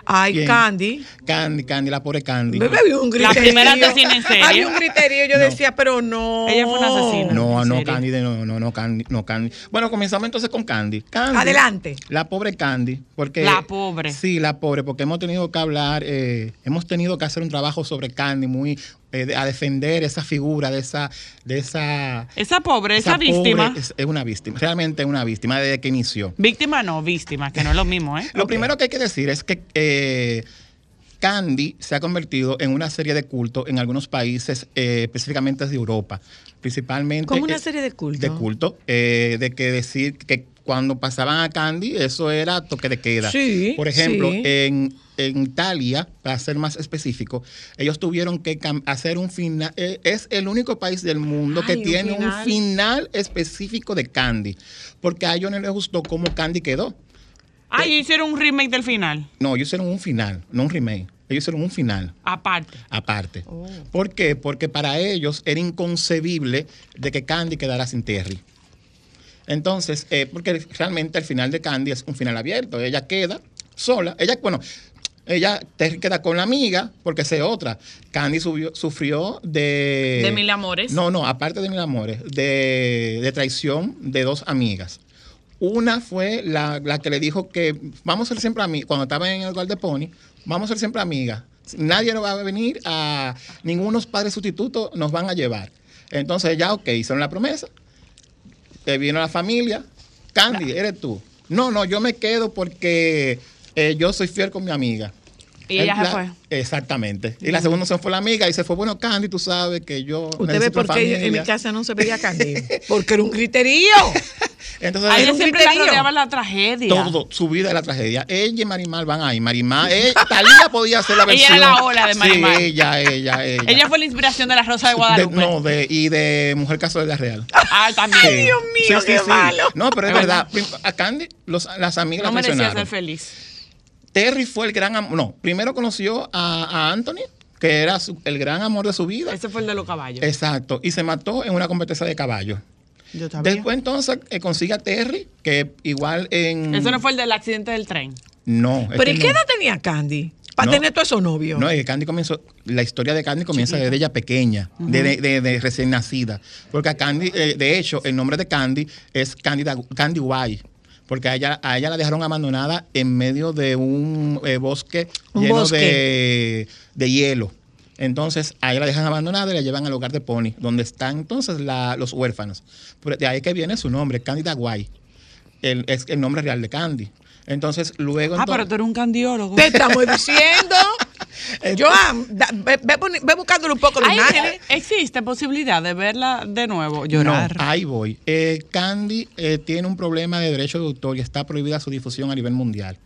Ay, ¿Quién? Candy. Candy, Candy, la pobre Candy. Bebé, había un La griterío. primera asesina en serie. Había un griterío. Yo No. decía, pero no. Ella fue una asesina. No, ¿En no? Candy, no, no, no, Candy, no, Candy. Bueno, comenzamos entonces con Candy. Candy. Adelante. La pobre Candy, porque... La pobre. Sí, la pobre, porque hemos tenido que hablar, eh, hemos tenido que hacer un trabajo sobre Candy muy... eh, a defender esa figura de esa... De esa Esa pobre, esa, pobre víctima. es, es una víctima, realmente es una víctima desde que inició. Víctima no, víctima, que no es lo mismo, ¿eh? Lo primero que hay que decir es que eh, Candy se ha convertido en una serie de culto en algunos países, eh, específicamente de Europa, principalmente. Como una serie de culto. De culto, eh, de que decir que cuando pasaban a Candy, eso era toque de queda. Sí, Por ejemplo, sí. en, en Italia, para ser más específico, ellos tuvieron que hacer un final. eh, es el único país del mundo que Ay, tiene un final. final específico de Candy, porque a ellos no les gustó cómo Candy quedó. Ah, y hicieron un remake del final. No, ellos hicieron un final, no un remake. Ellos hicieron un final Aparte. aparte. ¿Por qué? Porque para ellos era inconcebible de que Candy quedara sin Terry. Entonces, eh, porque realmente el final de Candy es un final abierto. Ella queda sola. Ella, bueno, ella Terry queda con la amiga porque es otra. Candy subió- sufrió de... De mil amores. No, no, aparte de mil amores, de, de traición de dos amigas. Una fue la, la que le dijo que vamos a ser siempre amigas, cuando estaba en el lugar de Pony, vamos a ser siempre amigas. Nadie nos va a venir a, ningunos padres sustitutos nos van a llevar. Entonces ya, ok, hicieron la promesa, eh, vino la familia, Candy, eres tú. No, no, yo me quedo porque eh, yo soy fiel con mi amiga. Y ella El- se fue. Exactamente. Y la segunda se fue la amiga y se fue, bueno, Candy, tú sabes que yo... Usted ve por qué en familia". mi casa no se veía Candy. Porque era un criterio. Entonces, A Era ella siempre la criterio. rodeaba la tragedia. todo, su vida es la tragedia. Ella y Marimar van ahí. Marimar, eh, Talía podía hacer la Ella versión. era la ola de Marimar. Sí, ella, ella, ella. Ella fue la inspiración de la Rosa de De- Guadalupe. no, de, y de Mujer Caso de la Real. Ah, también. Sí. Dios mío, qué malo. No, pero es Es verdad. A Candy, los, las amigas No la merecía ser feliz. Terry fue el gran amor. No, primero conoció a, a Anthony, que era su- el gran amor de su vida. Ese fue el de los caballos. Exacto. Y se mató en una competencia de caballos. Yo también. Después entonces eh, consigue a Terry, que igual en... Ese no fue el del accidente del tren. No. Pero ¿y no. qué edad tenía Candy? Para No. tener todo eso novio. No, que Candy comenzó, la historia de Candy comienza desde ella pequeña, de, de- de recién nacida. Porque a Candy, eh, de hecho, el nombre de Candy es Candy, Candy White. Porque a ella, a ella la dejaron abandonada en medio de un eh, bosque Un lleno bosque. De, de hielo. Entonces, a ella la dejan abandonada y la llevan al hogar de Pony, donde están entonces la- los huérfanos. Pero de ahí que viene su nombre, Candida White. El, es el nombre real de Candy. Entonces, luego. Ah, entonces- pero tú eres un candiólogo. Te estamos diciendo. Joan, da- ve, ve poni- ve buscándole un poco de Ay, imágenes. eh, ¿Existe posibilidad de verla de nuevo? Llorar. No, ahí voy. Eh, Candy eh, tiene un problema de derecho de autor y está prohibida su difusión a nivel mundial.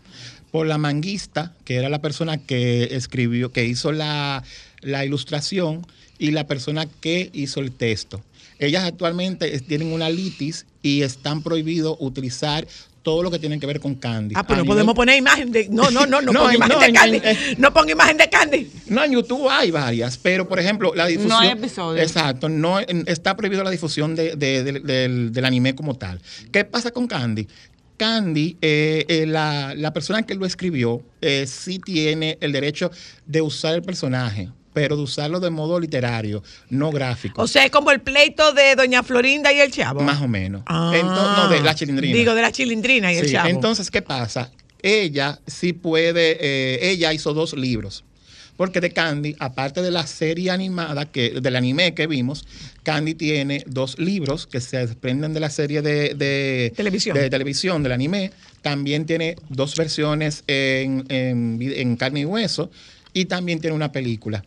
Por la manguista, que era la persona que escribió, que hizo la, la ilustración, y la persona que hizo el texto. Ellas actualmente tienen una litis y están prohibidos utilizar todo lo que tiene que ver con Candy. Ah, pero no nivel- podemos poner imagen de. No, no, no, no, No, ponga en- imagen no, de en- Candy. en- no ponga imagen de Candy. No, en YouTube hay varias, pero por ejemplo, la difusión. No hay episodios. Exacto, no en- está prohibido la difusión de- de- de- del, del anime como tal. ¿Qué pasa con Candy? Candy, eh, eh, la, la persona que lo escribió, eh, sí tiene el derecho de usar el personaje, pero de usarlo de modo literario, no gráfico. O sea, es como el pleito de Doña Florinda y el Chavo. más o menos. Ah. Entonces, no, de la chilindrina. Digo, de la chilindrina y el Chavo. Entonces, ¿qué pasa? Ella sí puede, eh, ella hizo dos libros. Porque de Candy, aparte de la serie animada, que, del anime que vimos, Candy tiene dos libros que se desprenden de la serie de, de- Televisión. de televisión, del anime. También tiene dos versiones en, en vi- en carne y hueso. Y también tiene una película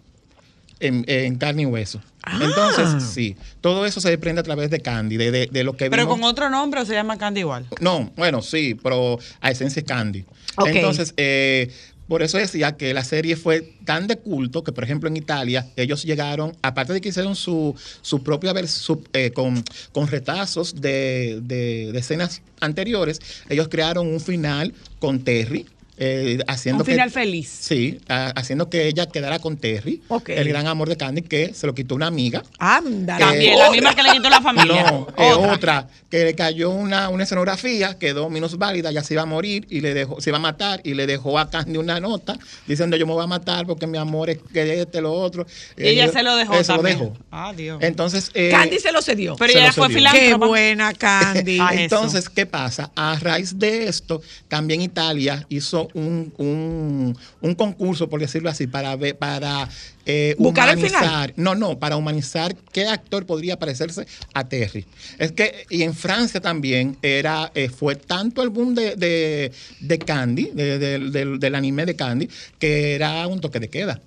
en, en carne y hueso. Ah. Entonces, sí, todo eso se desprende a través de Candy, de, de- de lo que Pero vimos. con otro nombre o se llama Candy igual. No, bueno, sí, pero a esencia es Candy. Entonces, eh, por eso decía que la serie fue tan de culto que, por ejemplo, en Italia, ellos llegaron, aparte de que hicieron su, su propia versión con, con retazos de, de- de escenas anteriores, ellos crearon un final con Terry. Eh, haciendo Un que- final feliz. Sí, a- haciendo que ella quedara con Terry, el gran amor de Candy, que se lo quitó una amiga. Anda. También, la misma que le quitó la familia. No, eh, otra. que le cayó una, una escenografía, quedó menos válida, ya se iba a morir y le dejó, se iba a matar y le dejó a Candy una nota diciendo yo me voy a matar porque mi amor es que este, lo otro. Y ella se lo dejó eh, se lo dejó. Ah, Dios. Entonces, eh, Candy se lo cedió. Pero se ella fue cedió. Qué filántropa. buena Candy. Entonces, ¿qué pasa? A raíz de esto, también Italia hizo un, un- un concurso, por decirlo así, para ver, para eh, Buscar el final. humanizar. No, no, para humanizar qué actor podría parecerse a Terry. Es que, y en Francia también era, eh, fue tanto el boom de, de, de Candy, de- de- del- del anime de Candy, que era un toque de queda.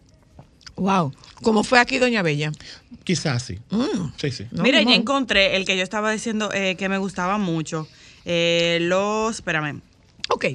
Wow. Como fue aquí Doña Bella. Quizás sí. Mm. Sí, sí. No, Mira, no. ya encontré el que yo estaba diciendo eh, que me gustaba mucho. Eh, los, espérame. Ok.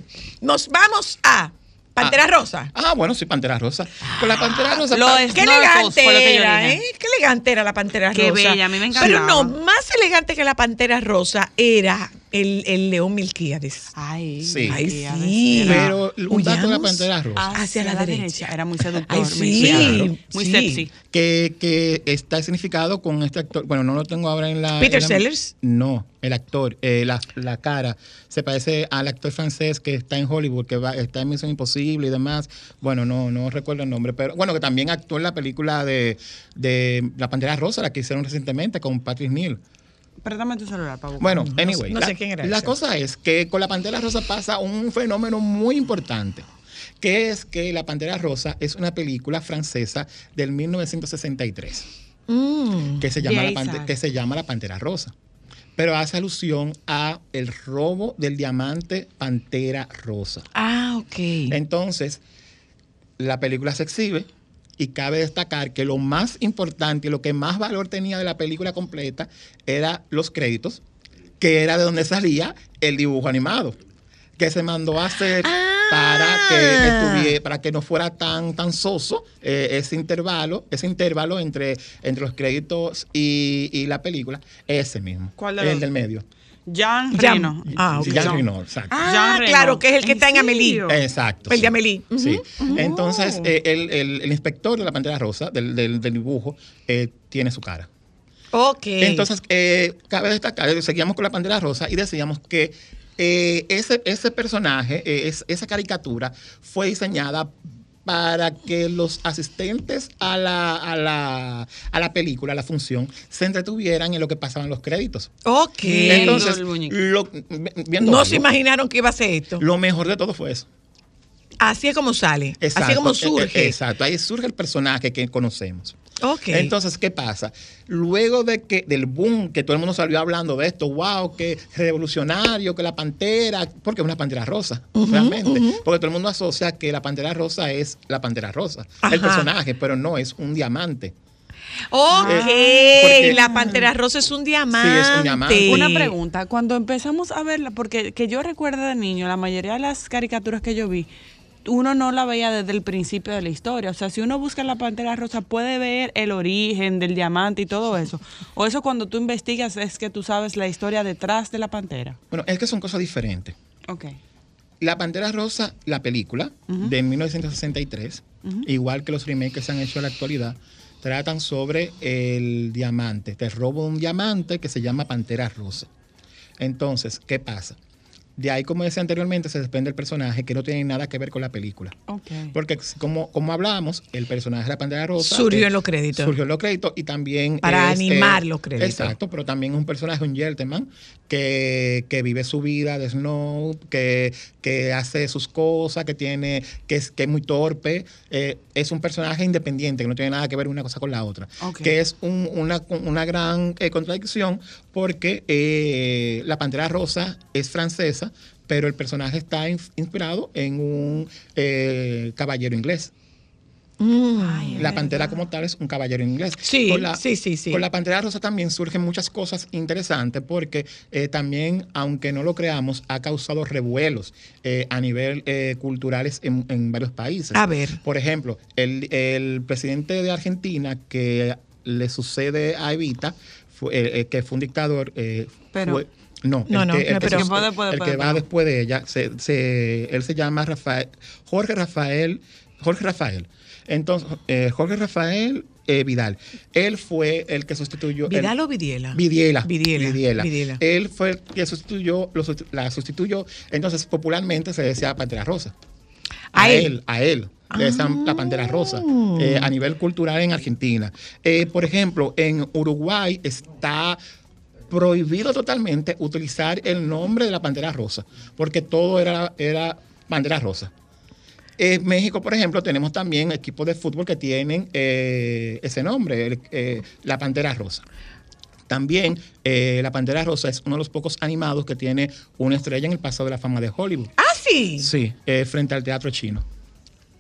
Nos vamos a Pantera Ah. Rosa. Ah, bueno, sí, Pantera Rosa. Con la Pantera Rosa. Lo pa- es- Qué elegante que era, dije. ¿eh? Qué elegante era la Pantera Qué Rosa. bella, a mí me Pero no, encantaba. más elegante que la Pantera Rosa era el, el León Milquíades. Ay, Sí. Ay, sí. era Pero un dato de la Huyamos Pantera Rosa. hacia la derecha. Era muy seductor. Ay, sí. Muy sí. sexy. que, que está significado con este actor. Bueno, no lo tengo ahora en la. Peter en la- Sellers. No, el actor, eh, la, la cara. Se parece al actor francés que está en Hollywood, que va, está en Misión Imposible y demás. Bueno, no, no recuerdo el nombre, pero bueno, que también actuó en la película de, de La Pantera Rosa, la que hicieron recientemente con Patrick Neal. Préstame tu celular buscar. Bueno, no anyway, no sé quién era la ese. cosa es que con la Pantera Rosa pasa un fenómeno muy importante, que es que la Pantera Rosa es una película francesa del 1963 Mm. que se llama, la que se llama la Pantera Rosa. Pero hace alusión a el robo del diamante Pantera Rosa. Ah, ok. Entonces, la película se exhibe y cabe destacar que lo más importante y lo que más valor tenía de la película completa era los créditos, que era de donde salía el dibujo animado, que se mandó a hacer para que Ah. estuvie- para que no fuera tan tan soso eh, ese intervalo, ese intervalo entre, entre los créditos y, y la película, ese mismo, ¿Cuál de el los? del medio. Jean Jean- Reno. Ah, Sí, ok. Jean Jean- Reno, exacto. Ah, Reno. claro, que es el que ¿En está en Amelie. Exacto. El sí. de Amelie. Sí. Entonces, eh, el, el- el inspector de la Pantera Rosa, del, del- del dibujo, eh, tiene su cara. Ok. Entonces, eh, cabe destacar, seguíamos con la Pantera Rosa y decíamos que eh, ese, ese personaje, eh, es- esa caricatura, fue diseñada para que los asistentes a la, a, la, a la película, a la función, se entretuvieran en lo que pasaban los créditos. ok. Entonces, lo- viendo no algo, se imaginaron que iba a ser esto. lo mejor de todo fue eso. Así es como sale. Así es Exacto, como eh, surge. eh, Exacto, ahí surge el personaje que conocemos. Entonces, ¿qué pasa? Luego de que del boom, que todo el mundo salió hablando de esto, wow, que revolucionario, que la pantera, porque es una pantera rosa, realmente. Porque todo el mundo asocia que la pantera rosa es la pantera rosa, Ajá. el personaje, pero no, es un diamante. ok. Eh, porque- la pantera rosa es un diamante. Sí, es un diamante. Una pregunta, cuando empezamos a verla, porque que yo recuerdo de niño, la mayoría de las caricaturas que yo vi, uno no la veía desde el principio de la historia. O sea, si uno busca la Pantera Rosa, puede ver el origen del diamante y todo eso. O eso cuando tú investigas es que tú sabes la historia detrás de la pantera. Bueno, es que son cosas diferentes. Ok. La Pantera Rosa, la película de 1963, igual que los remakes que se han hecho en la actualidad, tratan sobre el diamante. Te robo un diamante que se llama Pantera Rosa. Entonces, ¿qué pasa? De ahí, como decía anteriormente, se desprende el personaje que no tiene nada que ver con la película. Porque como, como hablábamos, el personaje de la Pantera Rosa... Surgió en los créditos. Surgió en los créditos y también... Para es, animar los créditos. Exacto, pero también es un personaje, un gentleman, que, que vive su vida de snow, que, que hace sus cosas, que tiene que es, que es muy torpe. eh, es un personaje independiente, que no tiene nada que ver una cosa con la otra. Que es un- una, una gran eh, contradicción porque eh, la Pantera Rosa es francesa, pero el personaje está in- inspirado en un eh, caballero inglés. Mm. La pantera como tal es un caballero inglés. Sí, Con la, sí, sí, sí. Con la pantera rosa también surgen muchas cosas interesantes porque eh, también, aunque no lo creamos, ha causado revuelos eh, a nivel eh, culturales en, en varios países. A ver. Por ejemplo, el, el presidente de Argentina que le sucede a Evita, fue, que fue un dictador, eh, Pero- fue- no, No, el no, que, el no, que pero- El que va después, el después, que va después. después de ella, se, se- él se llama Rafael, Jorge Rafael, Jorge Rafael. Entonces, eh, Jorge Rafael eh, Vidal. Él fue el que sustituyó. el- ¿Vidal o Vidiela? Vidiela. Vidiela. Vidiela. Vidiela. Él fue el que sustituyó, lo la sustituyó. Entonces, popularmente se decía Pantera Rosa. A él. A él. Le decían la Pantera Rosa. eh, a nivel cultural en Argentina. Eh, por ejemplo, en Uruguay está prohibido totalmente utilizar el nombre de la Pantera Rosa. Porque todo era, era Rosa. En México, por ejemplo, tenemos también equipos de fútbol que tienen eh, ese nombre, el- eh, la Pantera Rosa. También eh, la Pantera Rosa es uno de los pocos animados que tiene una estrella en el pasado de la fama de Hollywood. Ah, sí. Sí, frente al teatro chino.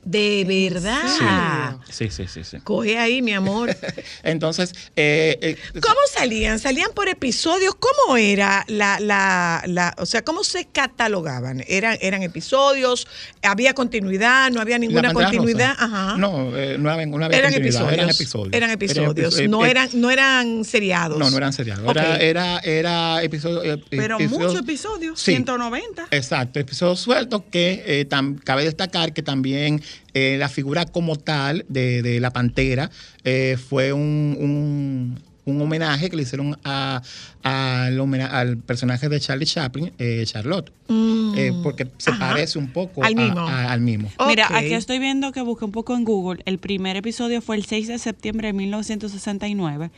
De verdad. Sí, sí, sí, sí. Coge ahí, mi amor. Entonces, eh, eh, ¿Cómo salían? ¿Salían por episodios? ¿Cómo era la, la, la, o sea, cómo se catalogaban? ¿Eran, eran episodios? ¿Había continuidad? ¿No había ninguna continuidad? Rosa. Ajá. No, eh, no había, no había eran continuidad, episodios. Eran episodios. Eran episodios. epi- no, eh, eran, no eran seriados. No, no eran seriados. Era, era, era episodio. eh, Pero episodios- muchos episodios, Sí. 190. Exacto, episodios sueltos que eh, tam- cabe destacar que también eh, la figura como tal de, de la pantera eh, fue un, un- un homenaje que le hicieron a, al al personaje de Charlie Chaplin, eh, Charlotte, Mm. eh, porque se Ajá. parece un poco Al mismo. a- al mismo. Mira, aquí estoy viendo que busqué un poco en Google. El primer episodio fue el 6 de septiembre de 1969.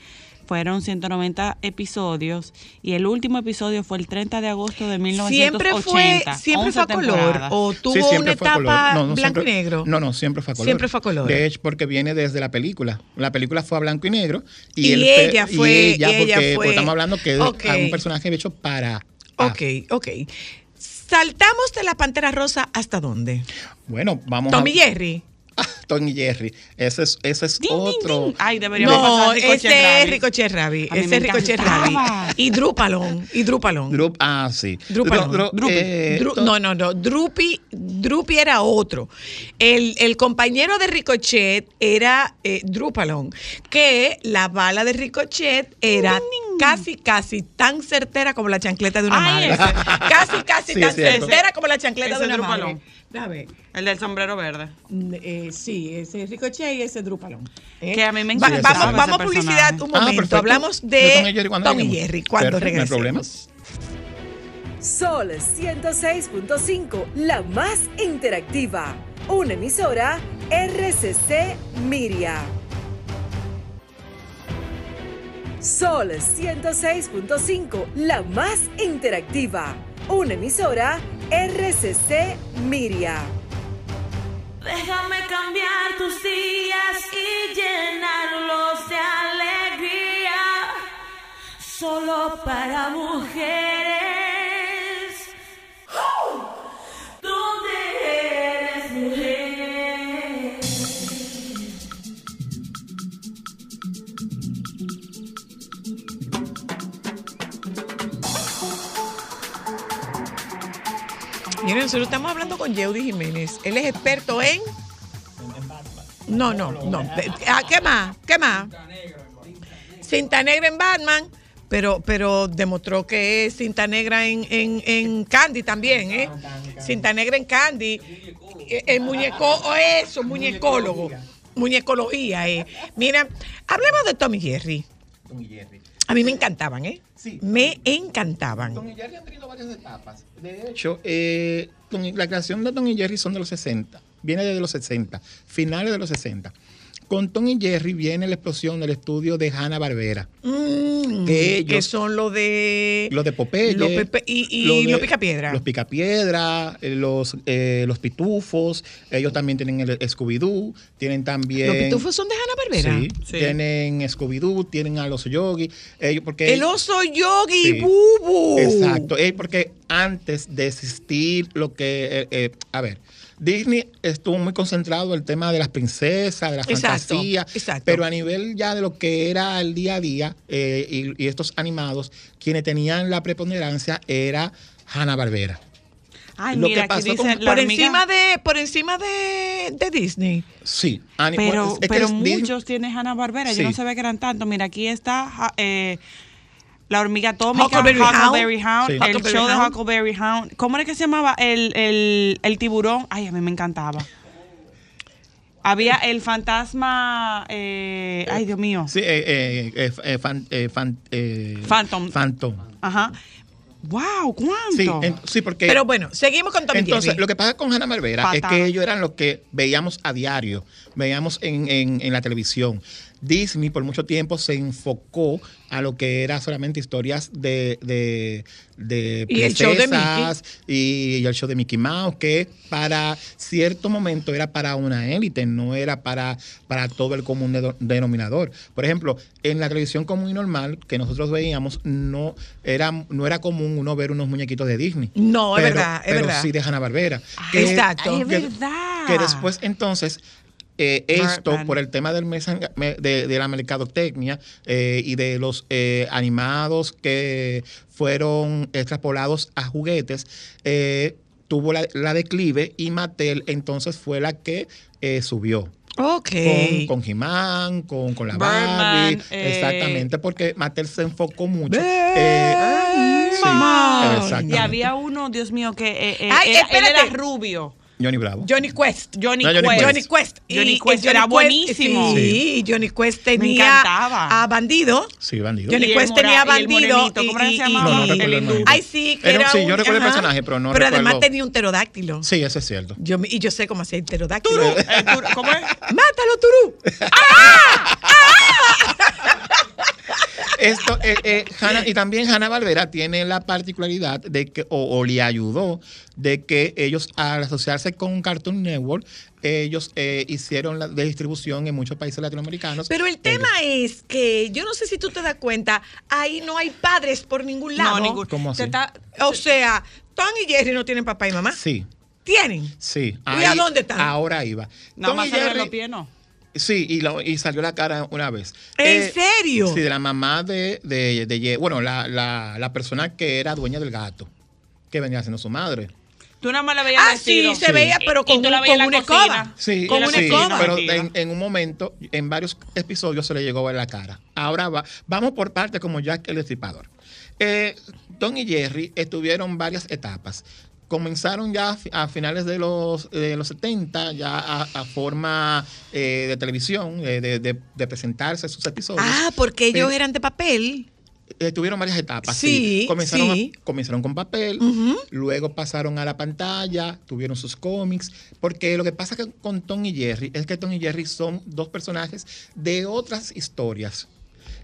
Fueron 190 episodios. Y el último episodio fue el 30 de agosto de 1980. Siempre fue, siempre 11 fue a color. O tuvo Sí, una etapa color. No, no, blanco siempre- y negro. No, no, siempre fue a color. Siempre fue a color. De hecho, porque viene desde la película. La película fue a blanco y negro. Y el ella fue- Y ella, porque, fue- porque estamos hablando que es Ok. a un personaje hecho para. Ok, ok. Saltamos de la Pantera Rosa hasta dónde? Bueno, vamos Tommy a. Jerry. Tom y Jerry. Ese es, ese es otro. ding. Ay, deberíamos No, pasar ese es. Ricochet Rabbit. Ese es Ricochet. Rabbit. Y Drupalón. Y Drupalón. Drup- ah, sí. Drupalón. Dru- Dru- Drupi. eh, Dru- no, no, no. Drupi, Drupi era otro. El, el compañero de Ricochet era eh, Drupalón, que la bala de Ricochet era casi, casi tan certera como la chancleta de una Ay, madre. ese. Casi, casi Sí, tan certera como la chancleta Ese de una Drupalón. madre. Déjame. El del sombrero verde. Eh, sí, ese es Ricochet y ese es Drupalón. ¿eh? Que a mí me encantaba vamos a publicidad personaje. un Ah, momento. Hablamos De de Tom y Jerry cuando Tom y. Jerry cuando Perfecto, no hay regresemos. problema. Sol 106.5, la más interactiva. Una emisora RCC Miria. Sol 106.5, la más interactiva. Una emisora RCC Miria. Déjame cambiar tus días y llenarlos de alegría. Solo para mujeres. ¿Dónde Miren, nosotros estamos hablando con Yeudi Jiménez. Él es experto en. No, no, no. Ah, ¿Qué más? ¿Qué más? Cinta negra en Batman. Pero, pero demostró que es cinta negra en, en, en Candy también, ¿eh? Cinta negra en Candy. Eh, El muñeco, o eso, muñecólogo. Muñecología, ¿eh? Mira, hablemos de Tommy Jerry. Tom y Jerry. A mí me encantaban, ¿eh? Sí. Me encantaban. Tom y Jerry han tenido varias etapas. De hecho, eh, la creación de Tom y Jerry son de los 60. Viene desde los 60, finales de los 60. Con Tom y Jerry viene la explosión del estudio de Hanna Barbera. Mm, Que ellos- que son los de Los de Popeye. Los Pepe- y- y los de- los Picapiedra. Los Picapiedra, eh, los, eh, los Pitufos. Ellos también tienen el Scooby-Doo. Tienen también. los pitufos son de Hanna Barbera. Sí, Sí. tienen Scooby-Doo, tienen a los Yogi. Ellos, porque El oso yogi Sí. bubu. Exacto, eh, porque antes de existir lo que, eh, eh, a ver, Disney estuvo muy concentrado en el tema de las princesas, de la Exacto, fantasía, exacto. pero a nivel ya de lo que era el día a día eh, y, y estos animados, quienes tenían la preponderancia era Hanna Barbera. Ay, Lo mira, que aquí pasó dice con- la Por encima de, por encima de, de Disney. Sí, Pero, bueno, es- pero Disney- muchos tienen Hanna Barbera. Sí. Yo no sabía que eran tantos. Mira, aquí está eh, la hormiga atómica, Huckleberry Hound. Huckleberry Hound, Sí. el Huckleberry show de Hound. Huckleberry Hound. ¿Cómo era que se llamaba? El, el, el tiburón. Ay, a mí me encantaba. Había el fantasma. eh, ay, Dios mío. Sí, eh, eh, eh, eh, fan- eh, fan- eh, Phantom. Phantom. Ajá. ¡Wow! ¿Cuánto? Sí, en- sí, porque Pero bueno, seguimos con Tommy Entonces, Jerry. lo que pasa con Hanna Barbera es que ellos eran lo que veíamos a diario, veíamos en, en- en la televisión. Disney por mucho tiempo se enfocó a lo que era solamente historias de, de, de Y el show de princesas y, el show de Mickey Mouse, que para cierto momento era para una élite, no era para, para todo el común dedo- denominador. Por ejemplo, en la televisión común y normal que nosotros veíamos, no era, no era común uno ver unos muñequitos de Disney. No, es verdad, es pero verdad. sí de Hanna-Barbera. Exacto. Ay, es que- verdad. que después entonces eh, esto por el tema del mesan- de, de la mercadotecnia eh, y de los eh, animados que fueron extrapolados a juguetes eh, tuvo la, la declive y Mattel entonces fue la que eh, subió Ok. con, con He-Man, con, con la Birdman, Barbie, eh, exactamente, porque Mattel se enfocó mucho. Birdman. sí, exactamente. Y había uno, Dios mío, que eh, eh, Ay, era- él espérate. era rubio. Johnny Bravo. Johnny Quest. Johnny No, Johnny Quest. Quest. Johnny Quest. Johnny Quest era buenísimo. Sí, Johnny Quest tenía encantaba. a Bandido. Sí, bandido. Johnny Quest mora- tenía el Bandido. ¿cómo era que se llamaba? No, no El hindú. Ay, sí, que Era- era sí, un- yo recuerdo el personaje, pero no Pero recuerdo. además tenía un pterodáctilo. Sí, eso es cierto. Yo, y yo sé cómo hacía el pterodáctilo. Turú, ¿Cómo es? ¡Mátalo, Turú! Esto, eh, eh, Hanna- y también Hanna Barbera tiene la particularidad de que, o, o le ayudó, de que ellos al asociarse con Cartoon Network, ellos eh, hicieron la distribución en muchos países latinoamericanos. Pero el tema es que yo no sé si tú te das cuenta, ahí no hay padres por ningún lado. No, ningún. ¿Cómo así? Se está- O sea, Tom y Jerry no tienen papá y mamá. Sí, Tienen. sí. ¿Y a dónde están? Ahora iba. Nada Tom más y Jerry- los pies, ¿no? Sí, y, lo- y salió la cara una vez. ¿En serio? Sí, de la mamá de, de, bueno, la, la, la persona que era dueña del gato, que venía siendo su madre. Tú nada más le veías Ah, sí, vestido. se veía, pero con, la un- con la una escoba. Sí, con la una sí, escoba. pero en, en un momento, en varios episodios se le llegó a ver la cara. Ahora va, vamos por parte como Jack el Destripador. Eh, Tom y Jerry estuvieron varias etapas. Comenzaron ya a fi- a finales de los, de los 70, ya a, a forma eh, de televisión, eh, de, de- de presentarse sus episodios. Ah, porque ellos Pero- eran de papel. Eh, tuvieron varias etapas. Sí, Sí, Comenzaron, sí. a- comenzaron con papel, luego pasaron a la pantalla, tuvieron sus cómics, porque lo que pasa que con Tom y Jerry es que Tom y Jerry son dos personajes de otras historias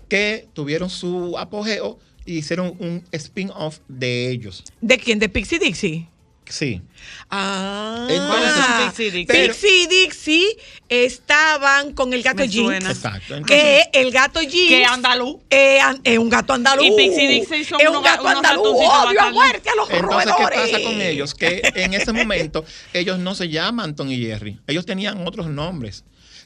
que tuvieron su apogeo y hicieron un spin-off de ellos. ¿De quién? ¿De Pixie Dixie? Sí. Ah. Entonces, Pixie Dixie? Pero- Pixie Dixie estaban con el gato suena. Exacto. Entonces, Que el gato Jinx. Que andaluz. eh, Es un gato andaluz. Y Pixie Dixie son Es unos un gato ga- unos andaluz. Odio a muerte a los Entonces, ¿qué roedores. pasa con ellos? Que en ese momento ellos no se llaman Tom y Jerry. Ellos tenían otros nombres.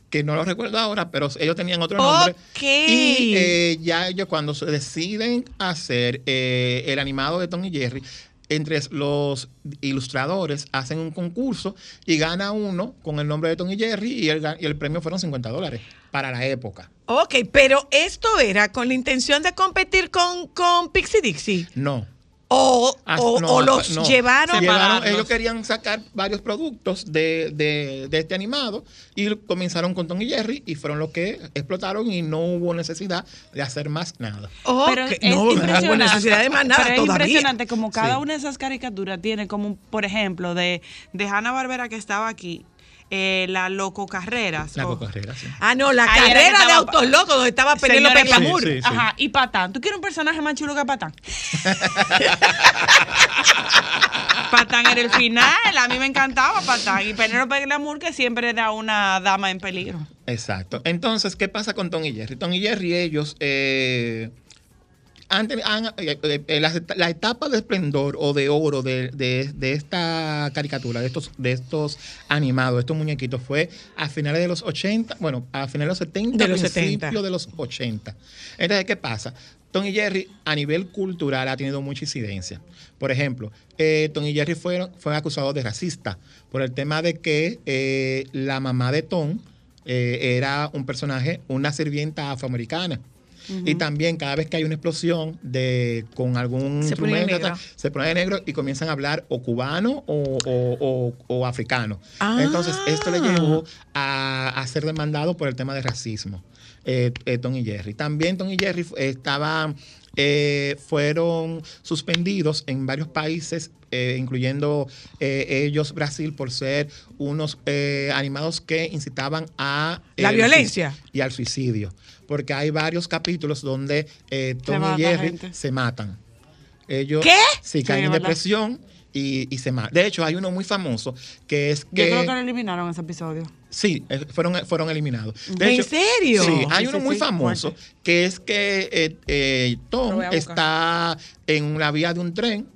Que no los recuerdo ahora, pero ellos tenían otro nombre. Y eh, ya ellos cuando se deciden hacer eh, el animado de Tom y Jerry, entre los ilustradores hacen un concurso y gana uno con el nombre de Tom y Jerry y el, y el premio fueron 50 dólares para la época. Ok, pero esto era con la intención de competir con, con Pixie Dixie. No. O, Ah, o, no, o los no. llevaron. Llevaron- ellos querían sacar varios productos de, de- de este animado y comenzaron con Tom y Jerry y fueron los que explotaron y no hubo necesidad de hacer más nada. Ok, Pero es no, no hubo impresionante. necesidad de más nada Pero es todavía. impresionante como cada Sí. una de esas caricaturas tiene como, por ejemplo, de, de Hanna Barbera que estaba aquí, eh, la Loco Carreras. La o- carrera, sí. Ah, no, la Ahí carrera de estaba- autos locos donde estaba Señores, Glamour. Sí, sí. Ajá, y Patán. ¿Tú quieres un personaje más chulo que Patán? Patán era el final, a mí me encantaba Patán. Y Penélope Glamour que siempre era una dama en peligro. Exacto. Entonces, ¿qué pasa con Tom y Jerry? Tom y Jerry, ellos, eh, han han- eh, eh, eh, la, la etapa de esplendor o de oro de, de- de esta caricatura, de estos, de estos animados, de estos muñequitos, fue a finales de los 80, bueno, a finales de los 70, De los principios 70. de los 80. Entonces, ¿qué pasa? Tom y Jerry a nivel cultural ha tenido mucha incidencia. Por ejemplo, eh, Tom y Jerry fueron, fueron acusados de racista por el tema de que eh, la mamá de Tom eh, era un personaje, una sirvienta afroamericana. Y también cada vez que hay una explosión de con algún Se pone instrumento, tal, se pone de negro y comienzan a hablar o cubano o, o- o- o africano. Ah. Entonces, esto le llevó a, a ser demandado por el tema de racismo. eh, eh, Tom y Jerry. También Tom y Jerry estaban eh, fueron suspendidos en varios países, eh, incluyendo eh, ellos Brasil, por ser unos animados que incitaban a La violencia. y al suicidio. Porque hay varios capítulos donde eh, Tom y Jerry se matan. Ellos ¿Qué? sí Sí, caen en depresión y, y se matan. De hecho, hay uno muy famoso que es Yo que. creo que lo eliminaron ese episodio. Sí, eh, fueron, fueron eliminados. De ¿En hecho, serio? Sí, hay Sí, uno sí, muy famoso fuerte. que es que eh, eh, Tom está en la vía de un tren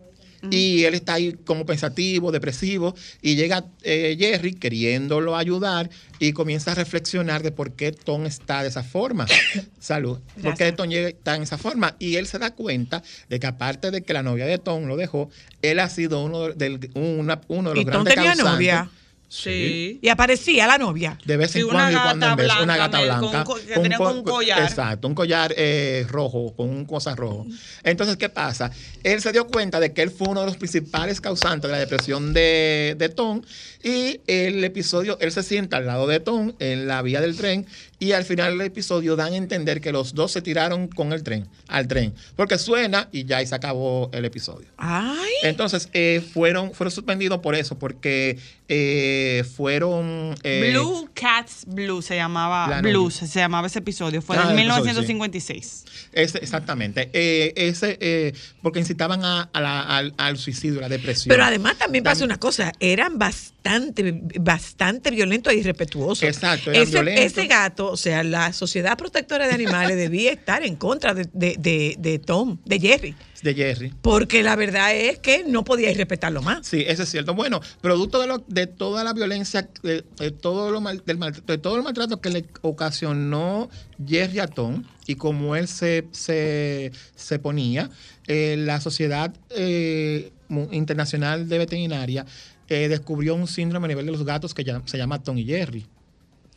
y él está ahí como pensativo, depresivo y llega eh, Jerry queriéndolo ayudar y comienza a reflexionar de por qué Tom está de esa forma. Salud. ¿Por qué Gracias. Tom está en esa forma? Y él se da cuenta de que aparte de que la novia de Tom lo dejó, él ha sido uno, del, una- uno de los ¿Y Tom grandes tenía causantes. novia? Sí. Y aparecía la novia. De vez en Sí, una cuando y cuando en gata vez, una blanca, gata Mel, con blanca. que con tenía co- con un collar. Exacto, un collar eh, rojo, con un cosa rojo. Entonces, ¿qué pasa? Él se dio cuenta de que él fue uno de los principales causantes de la depresión de, de Tom. Y el episodio, él se sienta al lado de Tom en la vía del tren. Y al final del episodio dan a entender que los dos se tiraron con el tren, al tren. Porque suena y ya y se acabó el episodio. Ay. Entonces, eh, fueron, fueron suspendidos por eso, porque eh, fueron... eh, Blue Cats Blue se llamaba La Blues, se llamaba ese episodio, fue Ah, en el episodio, 1956. Ese, exactamente. Eh, ese, eh, porque incitaban a- a la- al, al suicidio, a la depresión. Pero además también pasa una cosa, eran bastante, bastante violentos e irrespetuosos. Exacto, eran ese, violentos. ese gato, o sea, la Sociedad Protectora de Animales debía estar en contra de, de- de- de Tom, de Jerry, De Jerry. porque la verdad es que no podía irrespetarlo más. Sí, eso es cierto. Bueno, producto de, lo- de toda la violencia, de, de todo lo mal- del mal- de todo el maltrato que le ocasionó Jerry a Tom y como él se, se, se ponía, eh, la Sociedad eh, Internacional de Veterinaria eh, descubrió un síndrome a nivel de los gatos que ya- se llama Tom y Jerry.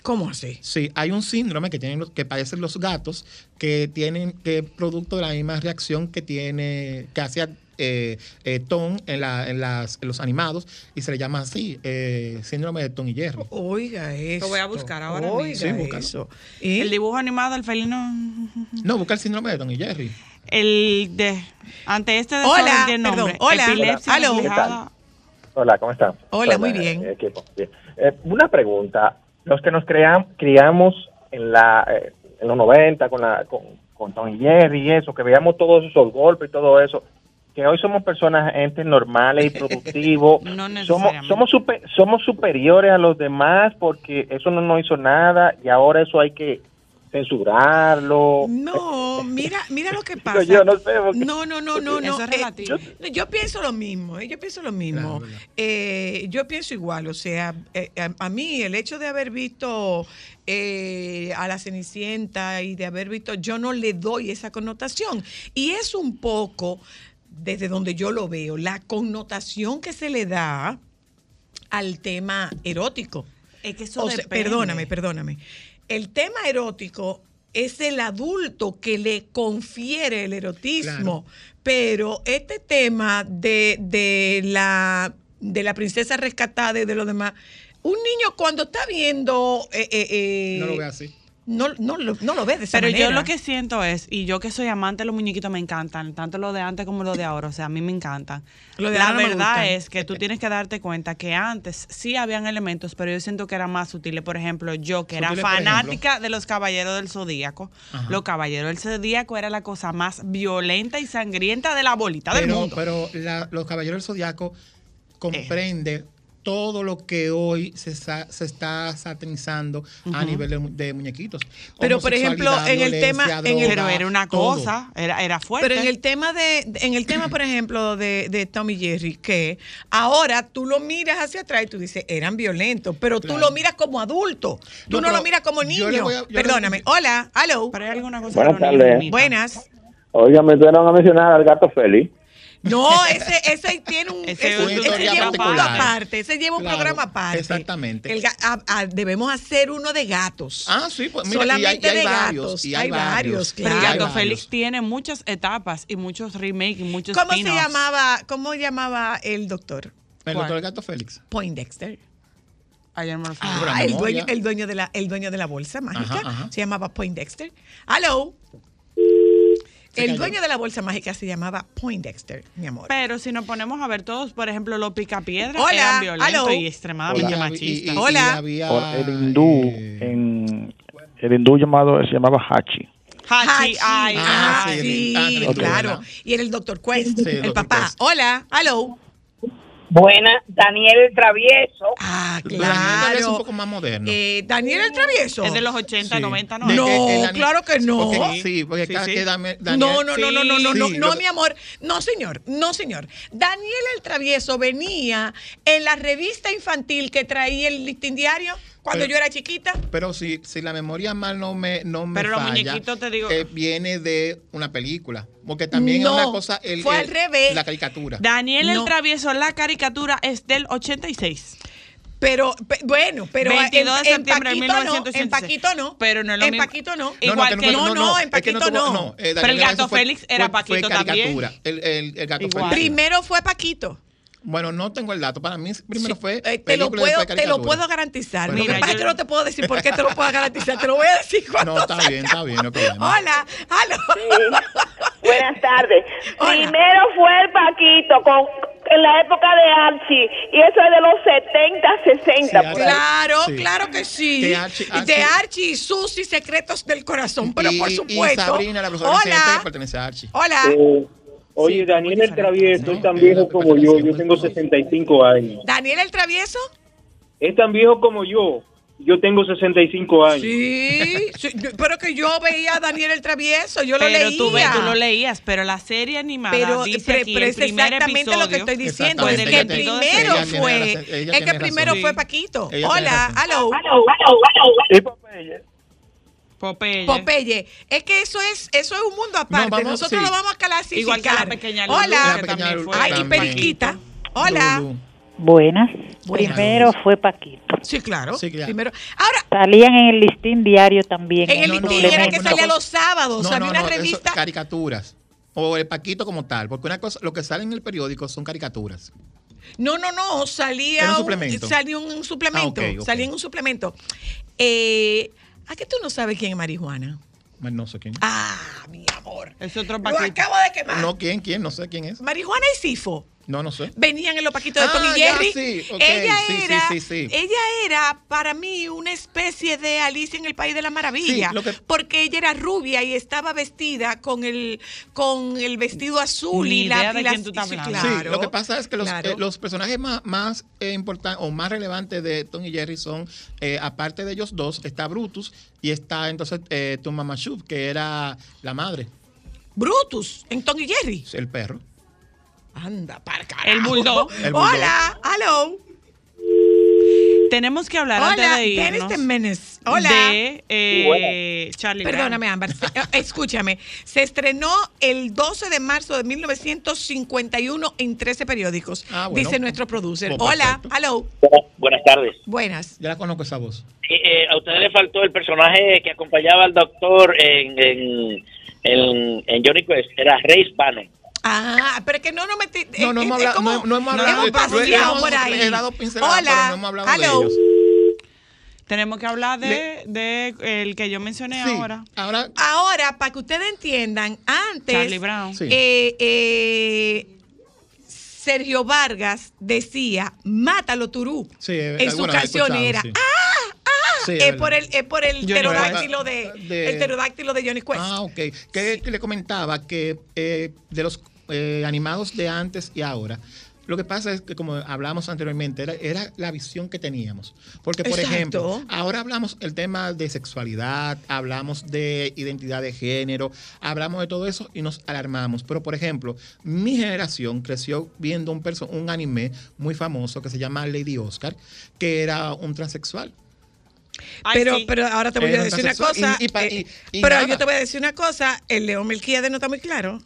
¿Cómo así? Sí, hay un síndrome que tienen los- que padecen los gatos que tienen que es producto de la misma reacción que tiene que hacía eh, eh, Tom en, la- en las, en los animados y se le llama así eh, síndrome de Tom y Jerry. Oiga eso. Lo voy a buscar ahora Oiga. Sí, eso. ¿Y? El dibujo animado, el felino, No, busca el síndrome de Tom y Jerry. el de ante este de Hola, tiene nombre, perdón, hola. epilepsia reflejada. Hola, ¿cómo están? Hola, muy eh, bien. equipo. Bien. Eh, una pregunta. Los que nos cream- criamos en la eh, en los 90 con, la, con, con Tom y Jerry y eso, que veíamos todos esos golpes y todo eso, que hoy somos personas, entes normales y productivos, No somos, somos, super- somos superiores a los demás porque eso no nos hizo nada y ahora eso hay que censurarlo. No, mira, mira lo que pasa. Yo, no sé, porque- No, no, no, no, no. Eso es eh, yo, yo pienso lo mismo, eh, yo pienso lo mismo. Claro. Eh, yo pienso igual, o sea, eh, a, a mí el hecho de haber visto eh, a la Cenicienta y de haber visto, yo no le doy esa connotación. Y es un poco, desde donde yo lo veo, la connotación que se le da al tema erótico. Es que eso O sea, perdóname, perdóname. El tema erótico es el adulto que le confiere el erotismo, pero este tema de, de la de la princesa rescatada y de lo demás, un niño cuando está viendo eh, eh, eh, No lo ve así. No, no lo, no lo ve de esa Pero manera. yo lo que siento es, y yo que soy amante de los muñequitos me encantan, tanto lo de antes como lo de ahora, o sea, a mí me encantan. Lo de la ahora no me verdad es que tú tienes que darte cuenta que antes sí habían elementos, pero yo siento que eran más sutiles. Por ejemplo, yo que era fanática de los caballeros del zodíaco, Ajá. los caballeros del zodíaco era la cosa más violenta y sangrienta de la bolita del mundo. pero la- los Caballeros del Zodiaco comprende todo lo que hoy se, sa- se está satanizando a nivel de, mu- de muñequitos. Pero, por ejemplo, en el tema- en el- pero era una todo. cosa, era, era fuerte. Pero en el tema de, en el tema, por ejemplo, de, de Tommy Jerry, que ahora tú lo miras hacia atrás y tú dices, eran violentos, pero tú lo miras como adulto. Tú No, no, lo miras como niño. a- yo le- Perdóname. Hola, hello. Pero hay alguna cosa Buenas tardes. Buenas. Oiga, me tuvieron a mencionar al gato Félix. No, ese, ese tiene un, Ese ese, es un ese tutorial lleva un aparte, ese lleva un Claro, programa aparte. exactamente. El ga- a- a- debemos hacer uno de gatos. Ah, sí, pues mira, y hay, Solamente y hay de varios. gatos. Y Hay varios, Pero claro. el Gato. Félix tiene muchas etapas y muchos remakes y muchos ¿Cómo se llamaba, cómo llamaba el doctor? El ¿Cuál? doctor Gato Félix. Poindexter. Ayer me lo Ah, el dueño, el dueño de la, el dueño de la bolsa mágica Ajá, ajá. se llamaba Poindexter. Hello. El cayó. dueño de la bolsa mágica se llamaba Poindexter, mi amor. Pero si nos ponemos a ver todos, por ejemplo, los picapiedras Hola, eran violentos aló. y extremadamente Hola. machistas. Y- y- y Hola. había, Por el hindú, eh, en, el hindú llamado, se llamaba Hachi. Hachi, Hachi. ay, Ah, sí, ah, sí, claro. Y era el doctor Quest, Sí, el papá. Quest. Hola, hello. Buena, Daniel el Travieso. Ah, Pero Daniel es un claro. poco más moderno. Eh, Daniel el Travieso. Es de los 80, Sí. 90, De 90. No, ani- claro que no. Porque, sí, porque Sí, cada sí. que Dame- Daniel- No, no, no, no, no, no, no, no, mi amor. No, señor, no, señor. Daniel el Travieso venía en la revista infantil que traía el listín diario cuando Pero- yo era chiquita. Pero si, si la memoria mal no me, no me Pero los falla, muñequitos, te digo- eh, viene de una película. Porque también No, es una cosa. El, fue el- al revés. La caricatura. Daniel No. el Travieso, la caricatura es del 86. Pero, pe- bueno, pero 22 de en, septiembre de Paquito no, 1986. en Paquito no. Pero no es lo En mismo. Paquito no. Igual que- no, no, en es que Paquito no. eh, Pero el gato fue- Félix era Paquito fue también. caricatura. El, el, el gato Igual. Félix. Primero fue Paquito. Bueno, no tengo el dato. Para mí, primero fue. Eh, te lo puedo, te lo puedo garantizar. Bueno, lo que mira, yo- que no te puedo decir por qué te lo puedo garantizar. Te lo voy a decir cuando No, está salga. bien, está bien, no problema. Hola, aló. Buenas tardes. Hola. Primero fue el Paquito con, en la época de Archie y eso es de los 70, 60. Sí, por ahí. Claro, Sí. claro que sí. Que Archie- Y de Archie- Archie y Susi, secretos del corazón, pero y, por supuesto. Y Sabrina, la profesora Hola. pertenece a Archie. Hola. Eh, oye, Sí, Daniel el Travieso es tan viejo como yo. Yo tengo 65 años. Daniel el Travieso. Es tan viejo como yo. Yo tengo 65 años. Sí, sí, pero que yo veía a Daniel el Travieso, yo lo Pero leía. tú, ves, tú lo leías, pero la serie animada Pero, dice pero- aquí pero el es primer exactamente episodio. lo que estoy diciendo. Es que tiene- primero ella tiene fue. ella Es que tiene primero razón. fue. Paquito. Ella tiene Hola, razón. aló. Y Popeye. Popeye. Popeye, es que eso es eso es un mundo aparte. vamos, Nosotros sí. lo vamos a clasificar. Igual que la pequeña Lulu, Hola. que La pequeña Ay, y. Periquita. Hola. Buenas. Buenas. Primero fue Paquito. Sí, claro. Sí, claro. Primero. Ahora, Salían en el listín diario también. en el no, no, listín era no, que no, salía no. los sábados. No, había no, una no, eso, revista. caricaturas. O el Paquito como tal. Porque una cosa, lo que sale en el periódico son caricaturas. No, no, no, salía Era un suplemento. salía un suplemento, Ah, ok. salía en un suplemento. Eh, ¿A qué tú no sabes quién es marihuana? Bueno, No sé quién. Ah, mi amor. Es otro Lo Paquito. acabo de quemar. No, ¿quién? ¿Quién? No sé quién es. Marihuana y Sifo No, no sé. venían en los paquitos de Ah, Tony ya, Jerry. sí, ok, ella sí, sí, era, sí, sí. ella era para mí una especie de Alicia en el País de la Maravilla, Sí, lo que- porque ella era rubia y estaba vestida con el con el vestido azul Ni y la, idea de y las- quién tú estás sí, hablando. claro, sí, lo que pasa es que los, claro. eh, los personajes más, más eh, importantes o más relevantes de Tom y Jerry son, eh, aparte de ellos dos, está Brutus y está entonces eh, tu mamá Shub, que era la madre, Brutus en Tony Jerry. el perro. Anda, para carajo. El bulldog. Hola, hello. Tenemos que hablar Hola, antes de Dennis irnos de Menes. Hola. de eh, Charlie. Perdóname, Ámbar. eh, Escúchame. Se estrenó el 12 de marzo de 1951 en 13 periódicos, Ah, bueno. dice nuestro producer. Pues Hola, hello. Buenas tardes. Buenas. Ya la conozco esa voz. Eh, eh, a usted le faltó el personaje que acompañaba al doctor en, en, en, en Johnny Quest, era Ray Bannon. Ah, pero es que no, no me... No, no hemos hablado, no, no hemos hablado hemos de- paseado hemos- por ahí. He dado pinceladas, Hola, pero no hemos hablado hello. de ellos. Tenemos que hablar de, de el que yo mencioné Sí, ahora. ahora Ahora, para que ustedes entiendan, antes... Charlie Brown. Sí. eh, eh, Sergio Vargas decía, mátalo Turú. Sí, eh, en canciones escuchado, era, sí. ¡ah! ¡ah! Sí, es, es por el, es por el pterodáctilo de, el pterodáctilo de Johnny Quest. Ah, ok. Que, que le comentaba que eh, de los eh, animados de antes y ahora, lo que pasa es que, como hablamos anteriormente, era, era la visión que teníamos. Porque, por Exacto. ejemplo, ahora hablamos el tema de sexualidad, hablamos de identidad de género, hablamos de todo eso y nos alarmamos. Pero, por ejemplo, mi generación creció viendo un, un anime muy famoso que se llama Lady Oscar, que era un transexual. Ay, pero, sí. pero ahora te voy a decir una cosa. y- y pa- eh, y- y pero nada. yo te voy a decir una cosa. El León Melquíade no está muy claro.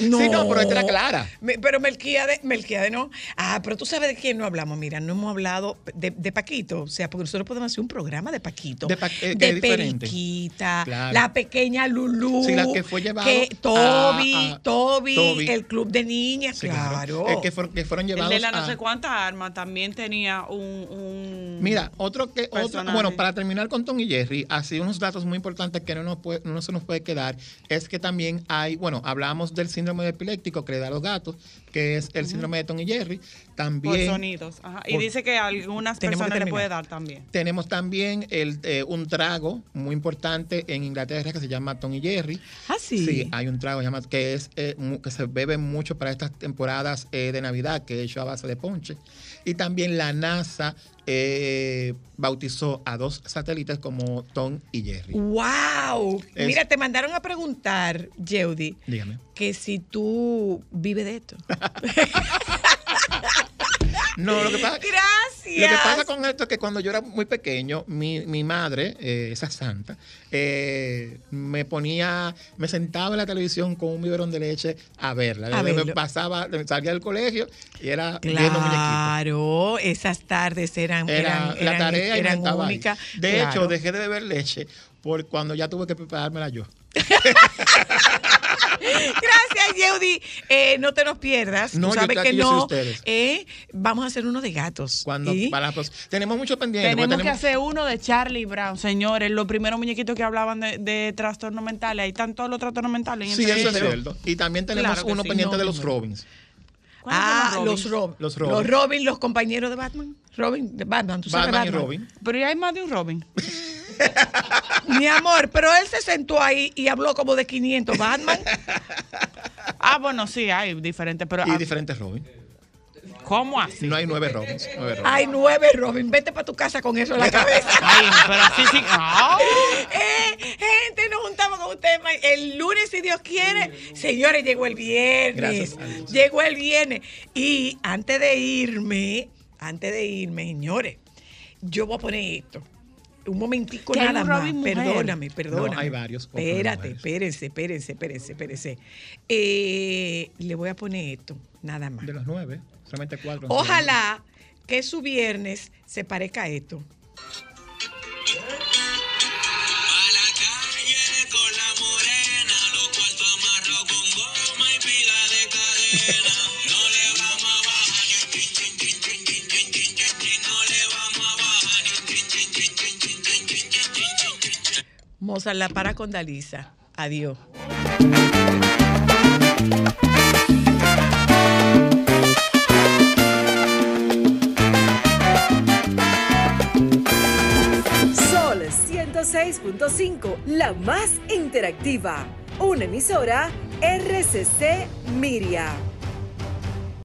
No. Sí, no, pero esta era clara. Me- pero Melquíade, Melquíade no. Ah, pero tú sabes de quién no hablamos. Mira, no hemos hablado de, de Paquito. O sea, porque nosotros podemos hacer un programa de Paquito. De Pa- eh, de diferente. Periquita, Claro. la pequeña Lulú. Sí, la que fue llevado que Toby, a- a- Toby, Toby. el club de niñas. Sí, claro. Eh, que, fueron, que fueron El llevados de la no a- sé cuántas armas también tenía un, un Mira, otro que otro, personaje. bueno, para terminar con Tom y Jerry, así unos datos muy importantes que no, nos puede- no se nos puede quedar es que también hay, bueno, hablamos del síndrome epiléptico que le da a los gatos, que es el síndrome de Tom y Jerry. Por También sonidos. Ajá. Y por- dice que a algunas personas le puede dar también. tenemos también el, eh, un trago muy importante en Inglaterra que se llama Tom y Jerry. Ah, sí. Sí, hay un trago que, es, eh, que se bebe mucho para estas temporadas eh, de Navidad, que es hecho a base de ponche. Y también la NASA eh, bautizó a dos satélites como Tom y Jerry. ¡Wow! Es- Mira, te mandaron a preguntar, Yeudi, Dígame. que si tú vives de esto. No, lo que pasa, Gracias. Lo que pasa con esto es que cuando yo era muy pequeño, mi, mi madre, eh, esa santa, eh, me ponía, me sentaba en la televisión con un biberón de leche a verla. A me pasaba, salía del colegio y era viendo muñequitos. Claro, esas tardes eran, Era eran, la eran- tarea y eran estaba ahí. De Claro. hecho, dejé de beber leche por cuando ya tuve que preparármela yo. Gracias, Yeudi. Eh, no te nos pierdas. No, Tú sabes que no. Eh, vamos a hacer uno de gatos. Cuando tenemos mucho pendiente. Tenemos, que hacer uno de Charlie Brown, señores. Los primeros muñequitos que hablaban de, de trastornos mentales. Ahí están todos los trastornos mentales. Sí, eso es cierto. Y también tenemos Claro uno sí. pendiente No, de los no. Robins. Ah, los los Robin. Los Los Robin. Robin. los compañeros de Batman. Robin de Batman, tú sabes Batman y Batman. Robin. Pero ya hay más de un Robin. Mi amor, pero él se sentó ahí y habló como de 500 Batman. Ah, bueno, sí, hay diferentes. Pero, Y ah, diferentes Robin. ¿Cómo así? No hay nueve Robins. nueve Robins. Hay nueve Robin. Vete para tu casa con eso en la cabeza. Ay, pero así sí. ah. Eh, gente, nos juntamos con ustedes el lunes, si Dios quiere. Señores, llegó el viernes. Gracias. Llegó el viernes. Y antes de irme, antes de irme, señores, yo voy a poner esto. Un momentico nada un más. Mujer. Perdóname, perdóname. No, hay varios Espérate, espérense, espérense, espérense, espérense. Eh, le voy a poner esto, nada más. De los nueve, solamente cuatro. Ojalá que su viernes se parezca a esto. Mozart la para con Dalisa. Adiós. Sol 106.5, la más interactiva. Una emisora RCC Miria.